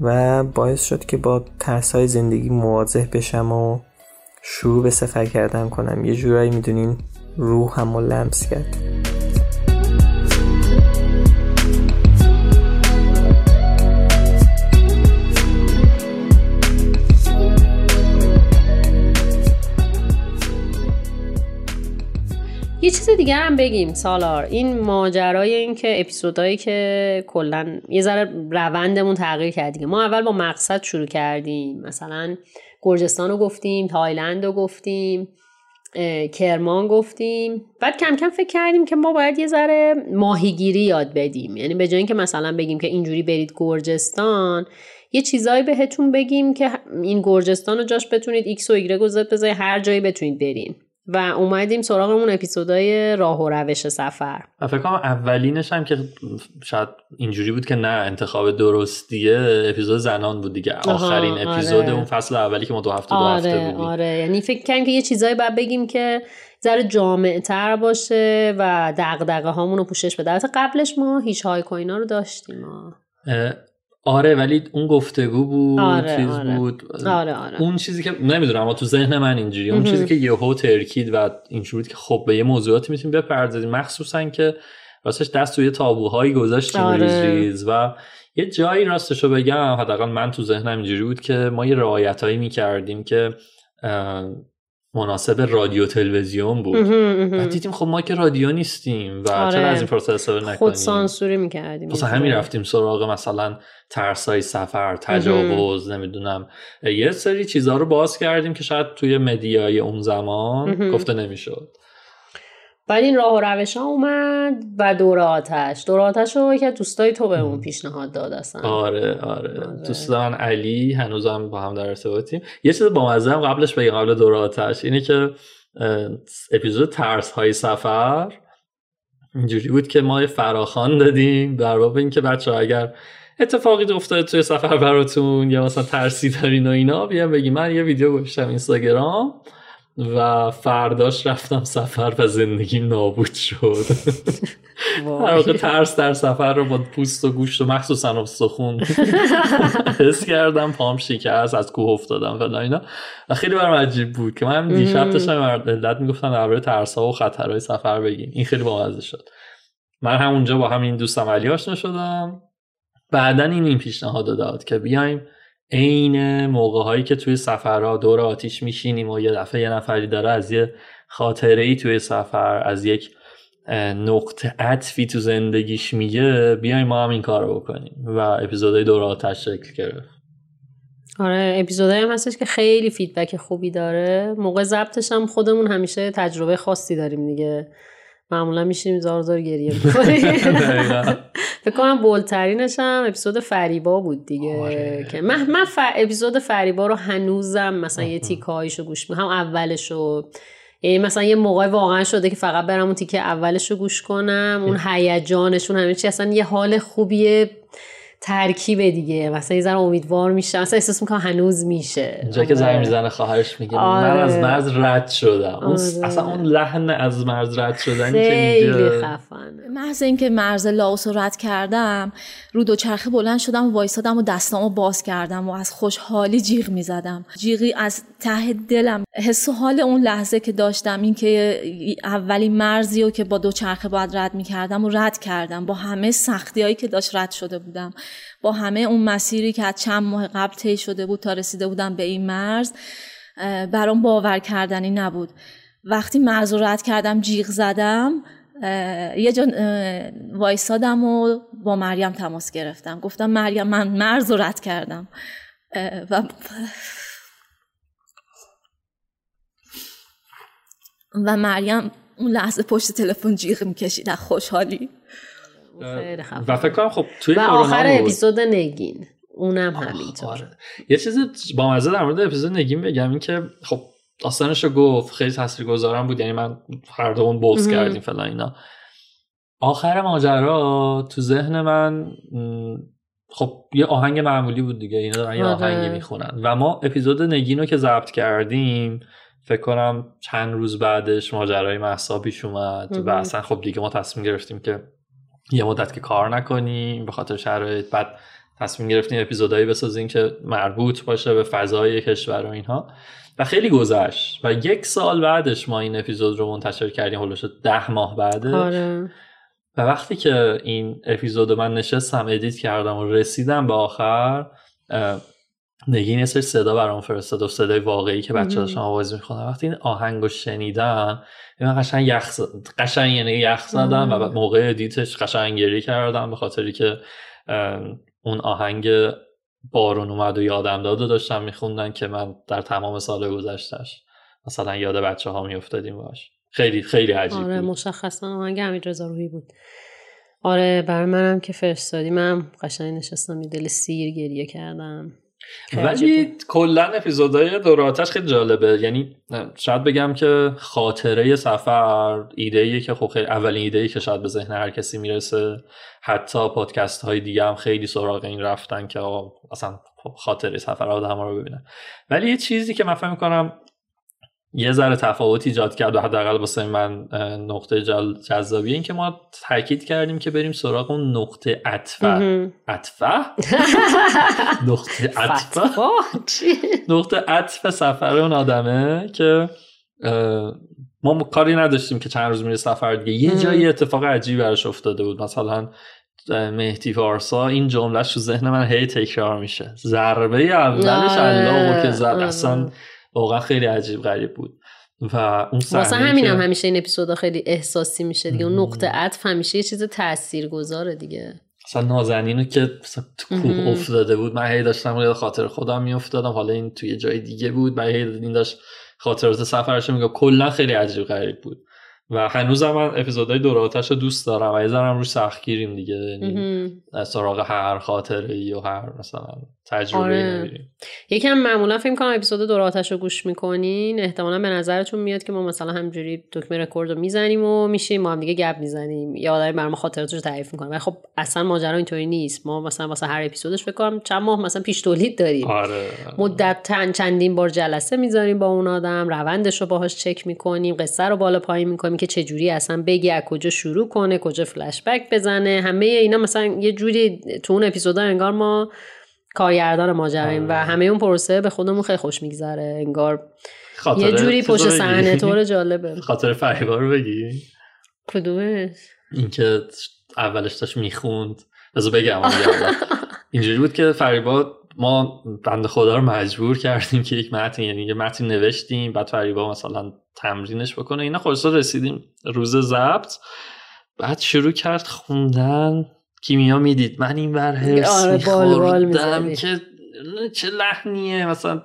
و باعث شد که با ترس های زندگی مواجه بشم و شروع به سفر کردن کنم. یه جورایی می‌دونین روح هم لمس کرد. یه چیز دیگه هم بگیم سالار. این ماجرای این که اپیزودهایی که کلا یه ذره روندمون تغییر کردیم ما اول با مقصد شروع کردیم. مثلا گرجستان رو گفتیم تایلند رو گفتیم کرمان گفتیم. بعد کم کم فکر کردیم که ما باید یه ذره ماهیگیری یاد بدیم. یعنی به جای اینکه مثلا بگیم که اینجوری برید گرجستان یه چیزایی بهتون بگیم که این گرجستان رو جاش بتونید x و ایگرگ بذارید هر جایی بتونید برین. و اومدیم سراغمون اپیزودهای راه و روش سفر. فکر کنم اولینش هم که شاید اینجوری بود که نه انتخاب درستیه اپیزود زنان بود دیگه. آخرین اپیزود آره. اون فصل اولی که ما دو هفته آره، دو هفته بودیم. آره. یعنی فکر کنم که یه چیزایی باید بگیم که ذره جامع تر باشه و دغدغه هامون رو پوشش بده. قبلش ما هیچ های کوینا رو داشتیم. آره ولی اون گفتگو بود آره، چیز آره. بود آره آره. اون چیزی که نمی‌دونم اما تو ذهن من اینجوری اون چیزی که یهو ترکید و اینجوری بود که خب به یه موضوعاتی می‌تونیم بپردازیم مخصوصا که راستش دست توی تابوهایی گذاشتیم آره. ریز ریز و یه جایی راستشو بگم حداقل من تو ذهنم اینجوری بود که ما یه رعایتایی می‌کردیم که مناسب رادیو تلویزیون بود. و دیدیم خب ما که رادیو نیستیم و آره. چرا از این فرصت استفاده نکنیم؟ خود سانسوری می‌کردیم مثلا همین رفتیم سراغ مثلا ترسای سفر تجاوز نمی‌دونم. یه سری چیزها رو باز کردیم که شاید توی مدیای اون زمان. گفته نمی‌شد. بعد این راه و روش ها اومد و دور آتش. دور آتش رو که دوستای تو به اون پیشنهاد داد اصلا. آره آره. دوست من علی هنوزم با هم در ارتباطیم. یه چیز با هم قبلش بگم قبل دور آتش اینه که اپیزود ترس های سفر اینجوری بود که ما فراخان دادیم در باب اینکه بچه اگر اتفاقی افتاده توی سفر براتون یا مثلا ترسی دارین و اینا بیان بگی من یه ویدیو گذاشتم اینستاگرام. و فرداش رفتم سفر و زندگیم نابود شد. در واقع ترس در سفر رو با پوست و گوشت و مخصوصا استخون حس کردم پام شکست از کوه افتادم و اینا. و خیلی برام عجیب بود که من دیشب داشتم ملت می‌گفتن درباره ترس ها و خطرهای سفر بگیم. این خیلی بامزه شد. من همونجا با همین دوستم علی آشنا شدم. بعدا این این پیشنهاد داد که بیایم عین موقع هایی که توی سفرها دور آتیش میشینیم و یه دفعه یه نفری داره از یه خاطره ای توی سفر از یک نقطه عطفی تو زندگیش میگه بیایم ما هم این کار رو بکنیم. و اپیزودهای دور آتش شکل گرفت. آره اپیزودایی هم هستش که خیلی فیدبک خوبی داره. موقع ضبطش هم خودمون همیشه تجربه خاصی داریم دیگه. معمولا میشیم زار زار گریه فکر کنم بولترینش هم اپیزود فریبا بود دیگه. آره. که من, من ف... اپیزود فریبا رو هنوزم مثلا یه تیکایشو گوش می‌کنم هم اولشو. یعنی مثلا یه موقع واقعا شده که فقط برم اون تیکه اولش رو گوش کنم. اون هیجانشون همه چی اصلا یه حال خوبیه. ترکیب دیگه. مثلا یه ذره امیدوار میشه مثلا احساس می‌کنم هنوز میشه. اونجا که زنگ می‌زنه خواهرش میگه آره. من از مرز رد شدم. آره. اصلا اون لحن از مرز رد شدن خیلی خفنه. محض اینکه مرز لاوس رو رد کردم رو دوچرخه بلند شدم و وایسادم و دستامو باز کردم و از خوشحالی جیغ می‌زدم. جیغی از ته دلم حس و حال اون لحظه که داشتم این که اولی مرزی رو که با دوچرخه باید رد می‌کردم و رد کردم. با همه سختی هایی که داشت رد شده بودم. با همه اون مسیری که از چند ماه قبل طی شده بود تا رسیده بودم به این مرز برام باور کردنی نبود. وقتی رد کردم جیغ زدم یه جا وایسادم و با مریم تماس گرفتم. گفتم مریم من مرز رد کردم. و و مریم اون لحظه پشت تلفن جیغ می‌کشید. از خوشحالی. و فکر کنم خب توی و آخر اپیزود نگین. اونم همینطور. آره. یه چیزی با مزه در مورد اپیزود نگین بگم این که خب داستانش رو گفت خیلی تاثیرگذارم بود یعنی من هر دومون بوس کردیم فلان اینا. آخر ماجرا تو ذهن من خب یه آهنگ معمولی بود دیگه اینا دارن یه آره. آهنگی می‌خونن. و ما اپیزود نگین رو که ضبط کردیم فکر کنم چند روز بعدش ماجرای محسا پیش اومد و اصلا خب دیگه ما تصمیم گرفتیم که یه مدت که کار نکنیم به خاطر شرایط بعد تصمیم گرفتیم اپیزودهایی بسازیم که مربوط باشه به فضای کشور و اینها. و خیلی گذشت. و یک سال بعدش ما این اپیزود رو منتشر کردیم. هلوش ده ماه بعدش. آره. و وقتی که این اپیزود من نشستم ادیت کردم و رسیدم به آخر نگین سر و صدا برام فرستاد و صدای واقعی که بچه آواز می‌خونن. وقتی این آهنگ رو شنیدم من قشنگ یخ قشنگ یعنی یخ زدم و موقع ادیتش قشنگ گریه کردم به خاطر اینکه اون آهنگ بارون اومد و یادم داد و داشتم میخوندن که من در تمام سال گذشتش مثلا یاد بچه ها میافتادیم باش خیلی خیلی عجیب آره بود. مشخصا آهنگ حمید رضا روحی بود. آره برای منم که فرستادی من قشنگ نشستم دل سیر گریه کردم. ولی کلا اپیزودهای دور آتش خیلی جالبه. یعنی شاید بگم که خاطره سفر ایده ای که خب خیلی اولین ایده ای که شاید به ذهن هر کسی می‌رسه. حتی پادکست های دیگه هم خیلی سراغ این رفتن که آقا اصلا خاطره سفر آدم رو ببینن. ولی یه چیزی که من فکر می‌کنم یه ذره تفاوت ایجاد کرد و حداقل واسه من نقطه جل... جذابیه. این که ما تاکید کردیم که بریم سراغ اون نقطه عطفه عطفه نقطه عطفه نقطه عطف سفر اون آدمه که ما کاری نداشتیم که چند روز میره سفر دیگه. یه جایی اتفاق عجیبی براش افتاده بود. مثلا مهدی فارسا این جملهش تو ذهن من هی تکرار میشه. ضربه اولش الله که زد. اصلا واقعا خیلی عجیب غریب بود. و اون واسه همین هم همیشه این اپیزودا خیلی احساسی میشه دیگه. اون نقطه عطف همیشه یه چیز تأثیر گذاره دیگه. مثلا نازنینو که تو کوه افتاده بود من هی داشتم یاد خاطر خودم میافتادم. حالا این توی جای دیگه بود. من هی این داشت خاطرات سفرش میگه کلا خیلی عجیب غریب بود. و هنوزم من اپیزودهای دور آتش رو دوست دارم و یه ذرم روش سختگیریم دیگه یعنی سراغ هر خاطره ای و هر مثلا تجربه آره. یکم معمولا فکر کنم اپیزود دور آتش رو گوش می‌کنین. احتمالا به نظرتون میاد که ما مثلا همجوری دکمه رکورد رو می‌زنیم و میشیم. ما هم دیگه گپ می‌زنیم. یا آدمی برام خاطراتش رو تعریف می‌کنه. ولی خب اصلا ماجرا اینطوری نیست. ما مثلا واسه هر اپیزودش فکر کنم چند ماه مثلا پیش تولید داریم. آره. مدت تن چندین بار جلسه می‌ذاریم با اون آدم. روندش رو باهاش چک می‌کنیم. قصه رو بالا پایین می‌کنیم. که چه جوری اصلا بگی از کجا شروع کنه کجا فلش بک بزنه. همه اینا مثلا یه جوری تو اون اپیزودا انگار ما کارگردان ماجرایم و همه اون پروسه به خودمون خیلی خوش میگذره. انگار یه جوری پشت صحنه طور جالبه. خاطر فریبا رو بگی. کدومش؟ اینکه اولش داشت می‌خوند. بذار بگم اینجوری بود که فریبا ما بند خدا رو مجبور کردیم که یک متن یعنی یه متن نوشتیم بعد فریبا مثلا تمرینش بکنه. اینا خلاصا رسیدیم روز ضبط. بعد شروع کرد خوندن. کیمیا می‌دید. من این ور هرس آره، میخوردم. که چه لحنیه مثلا.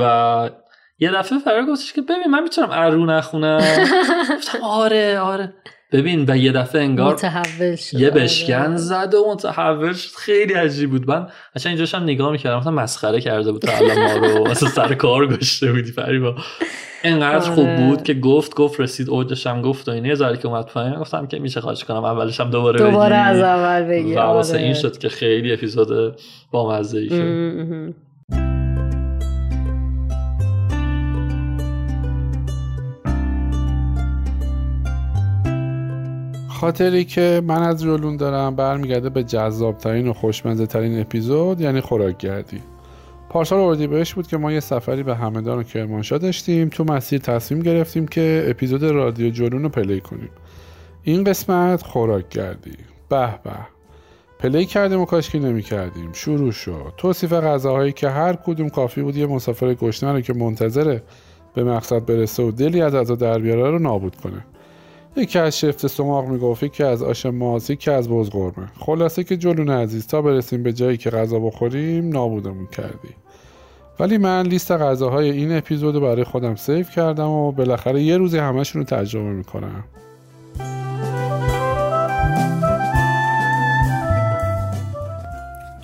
و یه دفعه فرار گفتش که ببین من می‌تونم ارو نخونم. گفتم آره آره. ببین و یه دفعه انگار متحول شد یه آره. بشکن زد و متحول شد. خیلی عجیب بود. من اصلا اینجاش هم نگاه می‌کردم مثلا مسخره کرده بود تا الان ما رو. مثلا سر کار گشته بودی فریبا. انقدر آره. خوب بود که گفت گفت رسید. اوجش هم گفت و اینه. ذره که اومد پایین گفتم که میشه خواهش کنم اولش هم دوباره دوباره بگی. از اول بگی. و واسه آره. این شد که خیلی اپیزود بامزه ای شد خاطری که من از جلون دارم برمیگرده به جذابترین و خوشمزه ترین اپیزود یعنی خوراکگردی پارسال اردیبهشت بود که ما یه سفری به همدان و کرمانشاه داشتیم. تو مسیر تصمیم گرفتیم که اپیزود رادیو جلون رو پلی کنیم. این قسمت خوراکگردی به به. پلی کردیم و کاشکی نمی کردیم شروع شد. توصیف غذاهایی که هر کدوم کافی بود یه مسافر گشنه رو که منتظره به مقصد برسه و دلی از غذا در بیاره رو نابود کنه. یکی از شفته سماق می‌گفت یکی از آش ماز یکی از بز قرمه. خلاصه که جولون عزیز تا برسیم به جایی که غذا بخوریم نابودمون کردی. ولی من لیست غذاهای این اپیزود برای خودم save کردم و بالاخره یه روزی همشون رو تجربه می‌کنم.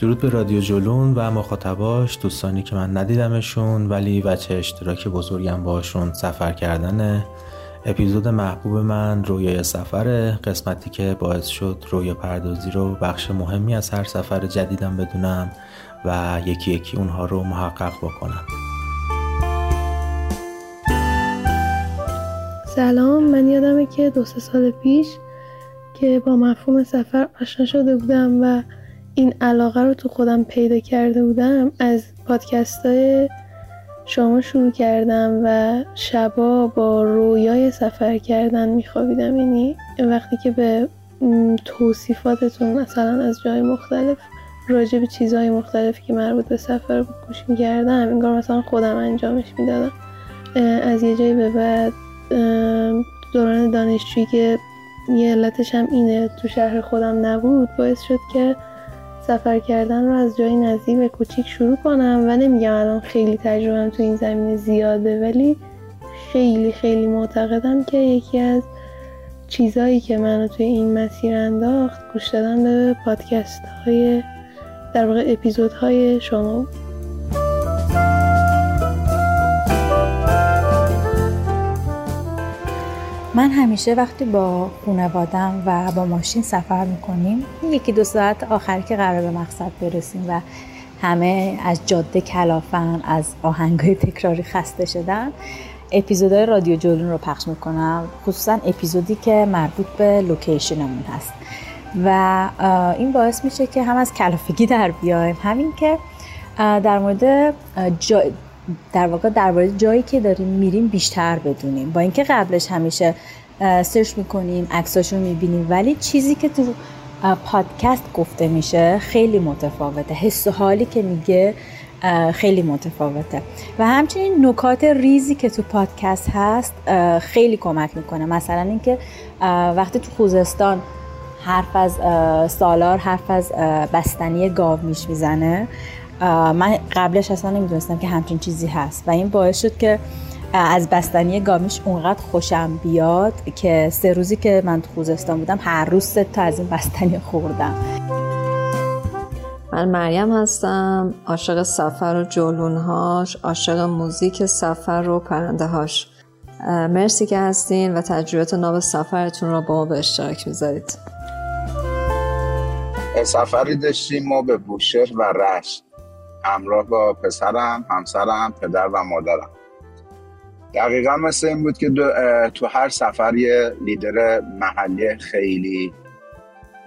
درود به رادیو جلون و مخاطباش دوستانی که من ندیدمشون ولی بچه اشتراک بزرگم باشون سفر کردنه. اپیزود محبوب من رویای سفره قسمتی که باعث شد رویا پردازی رو بخش مهمی از هر سفر جدیدم بدونم و یکی یکی اونها رو محقق بکنم. سلام من یادمه که دو سه سال پیش که با مفهوم سفر آشنا شده بودم و این علاقه رو تو خودم پیدا کرده بودم از پادکست های شما شروع کردم و شبا با رویای سفر کردن میخوابیدم. یعنی وقتی که به توصیفاتتون مثلا از جای مختلف راجع به چیزهای مختلفی که مربوط به سفر بود گوش می‌کردم انگار مثلا خودم انجامش می‌دادم. از یه جایی به بعد دوران دانشجویی که یه علتش هم اینه تو شهر خودم نبود باعث شد که سفر کردن رو از جای نزدیک و کوچیک شروع کنم و نمیگم الان خیلی تجربهم تو این زمینه زیاده ولی خیلی خیلی معتقدم که یکی از چیزهایی که منو توی این مسیر انداخت گوش دادن به پادکست های در واقع اپیزودهای شما من همیشه وقتی با خانوادم و با ماشین سفر می‌کنیم یکی دو ساعت آخر که قرار به مقصد برسیم و همه از جاده کلافن از آهنگای تکراری خسته شدن اپیزودهای رادیو جولون رو پخش می‌کنم. خصوصا اپیزودی که مربوط به لوکیشنمون هست. و این باعث میشه که هم از کلافگی در بیایم. همین که در مورد در واقع درباره جایی که داریم میریم بیشتر بدونیم. با اینکه قبلش همیشه سرچ می‌کنیم عکساشو می‌بینیم ولی چیزی که تو پادکست گفته میشه خیلی متفاوته. حس و حالی که میگه خیلی متفاوته. و همچنین نکات ریزی که تو پادکست هست خیلی کمک می‌کنه. مثلا اینکه وقتی تو خوزستان حرف از سالار حرف از بستنی گاو میش می‌زنه من قبلش اصلا نمی‌دونستم که همچین چیزی هست. و این باعث شد که از بستنی گامیش اونقدر خوشم بیاد که سه روزی که من تو خوزستان بودم هر روز سه تا از این بستنی خوردم. من مریم هستم عاشق سفر و جلونهاش عاشق موزیک سفر و پرنده هاش مرسی که هستین و تجربه ناب سفرتون رو با ما به اشتراک می‌ذارید. سفری داشتیم ما به بوشهر و رشت. همراه با پسرم، همسرم، پدر و مادرم. دقیقا مثل این بود که تو هر سفر یه لیدر محلی خیلی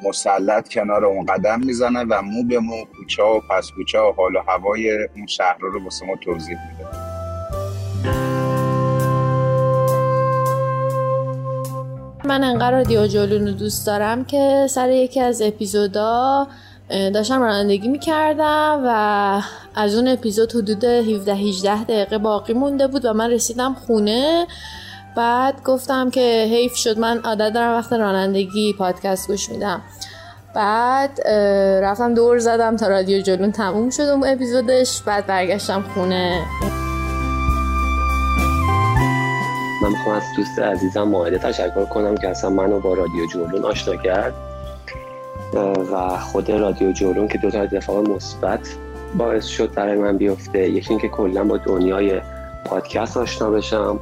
مسلط کنار اون قدم می‌زنه و مو به مو کوچه و پس کوچه و حال و هوای اون شهر رو واسه ما توضیح میده. من انقدر رادیو جولون رو دوست دارم که سر یکی از اپیزودا داشتم رانندگی می‌کردم و از اون اپیزود حدود 17-18 دقیقه باقی مونده بود و من رسیدم خونه. بعد گفتم که حیف شد من عادت دارم وقت رانندگی پادکست گوش میدم. بعد رفتم دور زدم تا رادیو جلون تموم شد اون اپیزودش. بعد برگشتم خونه. من می‌خوام از دوست عزیزم ماهده تشکر کنم که اصلا منو با رادیو جولون آشنا کرد. و خود رادیو جولون که دو تا اتفاق مثبت باعث شد برای من بیفته. یکی اینکه کلا با دنیای پادکست آشنا بشم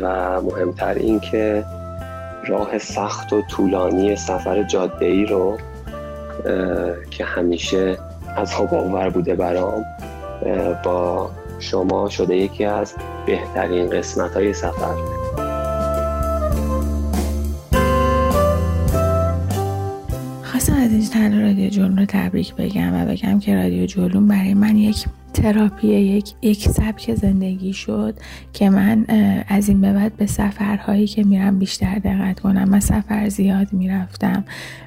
و مهمتر این که راه سخت و طولانی سفر جاده ای رو که همیشه از آور بوده برام با شما شده یکی از بهترین قسمت های سفر. خواستم از این تنها رادیو جلون رو تبریک بگم و بگم که رادیو جلون برای من یک تراپی یک یک سبک زندگی شد که من از این به بعد به سفرهایی که میرم بیشتر دقت کنم من سفر زیاد می‌رفتم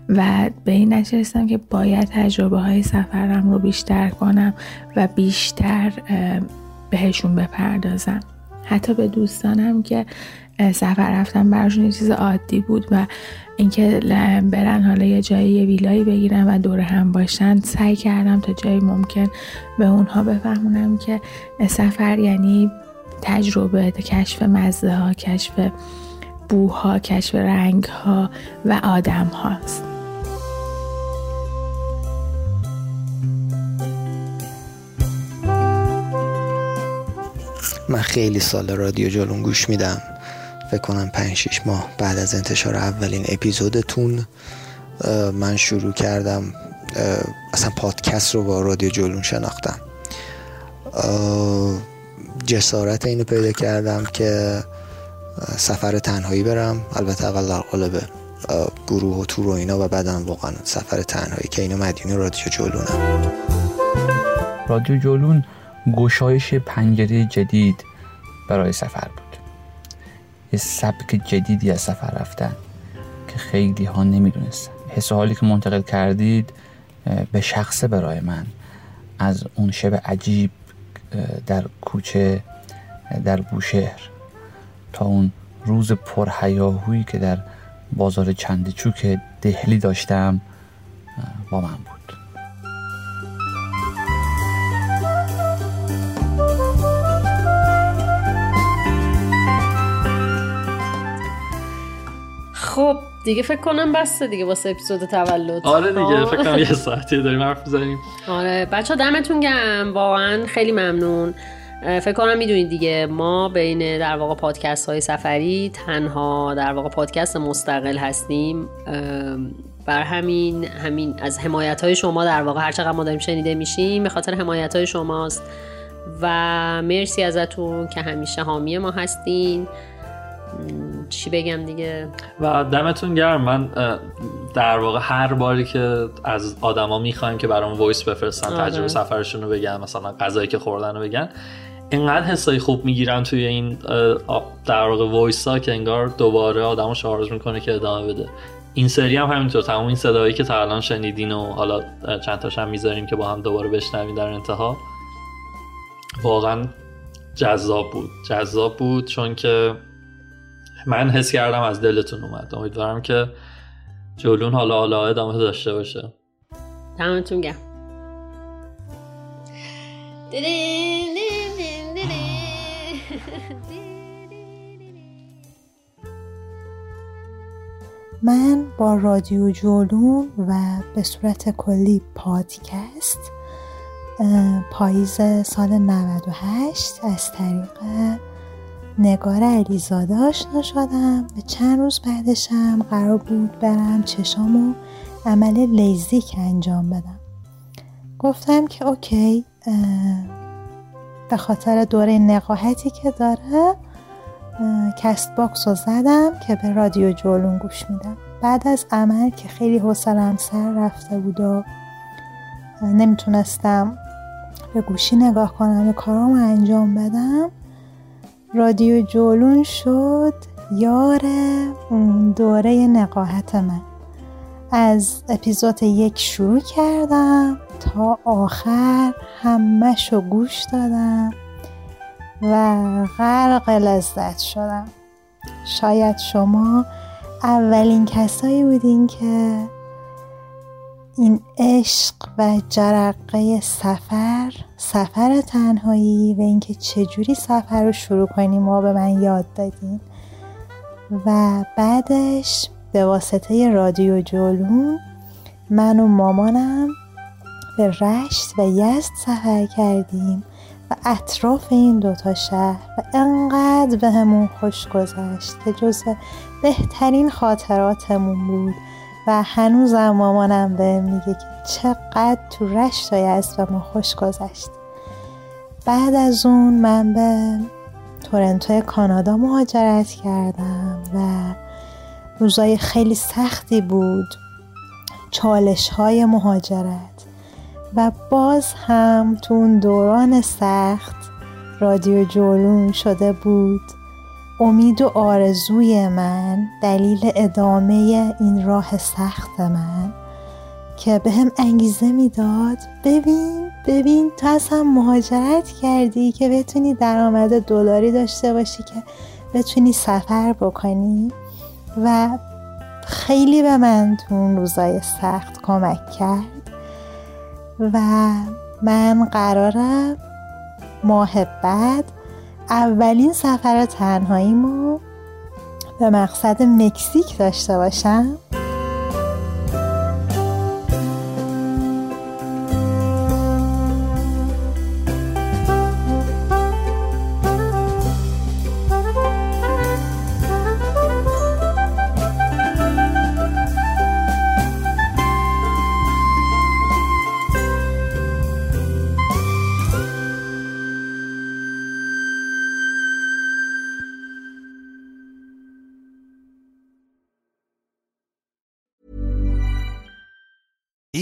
و به این نتیجه که باید تجربه های سفرم رو بیشتر کنم و بیشتر بهشون بپردازم. حتی به دوستانم که سفر رفتم براشون یه چیز عادی بود و اینکه برن حالا یه جایی یه ویلایی بگیرن و دور هم باشن سعی کردم تا جایی ممکن به اونها بفهمونم که سفر یعنی تجربه کشف مزه ها کشف بوها کشف رنگ ها و آدم هاست من خیلی سال رادیو جلون گوش میدم. فکر کنم 5 6 ماه بعد از انتشار اولین اپیزودتون من شروع کردم اصلا پادکست رو با رادیو جلون شناختم. جسارت اینو پیدا کردم که سفر تنهایی برم. البته اول در قالب گروه و تور و اینا و بعدم واقعا سفر تنهایی که اینو مدیون رادیو جلونه. رادیو جلون گشایش پنجره جدید برای سفر بود. یه سبک جدیدی از سفر رفتن که خیلی ها نمی‌دونستن. حس حالی که منتقل کردید به شخصه برای من. از اون شب عجیب در کوچه در بوشهر تا اون روز پرهیاهویی که در بازار چندچوک دهلی داشتم با من خب دیگه فکر کنم بسته دیگه واسه اپیزود تولد. آره دیگه خب. فکر کنم یه ساعتی داریم حرف بزنیم آره بچه دمتون گم واقعا خیلی ممنون. فکر کنم می‌دونید دیگه ما بین در واقع پادکست های سفری تنها در واقع پادکست مستقل هستیم. بر همین همین از حمایت های شما در واقع هر چقدر ما داریم شنیده میشیم به خاطر حمایت های شماست. و مرسی ازتون که همیشه حامی ما هستین. چی بگم دیگه؟ و دمتون گرم. من در واقع هر باری که از آدما می‌خوایم که برام voice بفرستن آره. تجربه سفرشون رو بگن مثلا غذایی که خوردن رو بگن اینقدر حسای خوب می‌گیرن توی این در واقع voice ها که انگار دوباره آدمو شارژ می‌کنه که ادامه بده. این سری هم همینطور. تمام این صدایی که تا الان شنیدین و حالا چند تاش هم می‌ذاریم که با هم دوباره بشنوین در انتها واقعا جذاب بود. جذاب بود چون که من حس کردم از دلتون اومد. امیدوارم که جلون حالا حالا ادامه داشته باشه. دمتون گم من با رادیو جولون و به صورت کلی پادکست پاییز سال 98 از طریق نگار علیزاده آشنا شدم. و چند روز بعدشم قرار بود برم چشامو عمل لیزیک انجام بدم. گفتم که اوکی به خاطر دوره نقاهتی که داره کست باکس رو زدم که به رادیو جولون گوش میدم. بعد از عمل که خیلی حوصلم سر رفته بود و نمی‌تونستم به گوشی نگاه کنم و کارامو انجام بدم رادیو جولون شد یار دوره نقاهت من. از اپیزود یک شروع کردم تا آخر همهشو گوش دادم و غرق لذت شدم. شاید شما اولین کسایی بودین که این عشق و جرقه سفر سفر تنهایی و اینکه چجوری سفر رو شروع کنیم ما به من یاد دادین. و بعدش به واسطه رادیو جولون من و مامانم به رشت و یزد سفر کردیم و اطراف این دوتا شهر و انقدر به همون خوش گذشت که جزو بهترین خاطراتمون بود و هنوزم مامانم به میگه که چقدر تو رشت یزد و ما خوش گذشت. بعد از اون من به تورنتو کانادا مهاجرت کردم و روزای خیلی سختی بود چالش های مهاجرت و باز هم تو اون دوران سخت رادیو جولون شده بود. امید و آرزوی من دلیل ادامه این راه سخت من که به هم انگیزه می‌داد. ببین ببین تو اصلا مهاجرت کردی که بتونی درآمد دلاری داشته باشی که بتونی سفر بکنی. و خیلی به من تو اون روزای سخت کمک کرد. و من قرارم ماه بعد اولین سفر تنهاییمو به مقصد مکزیک داشته باشم.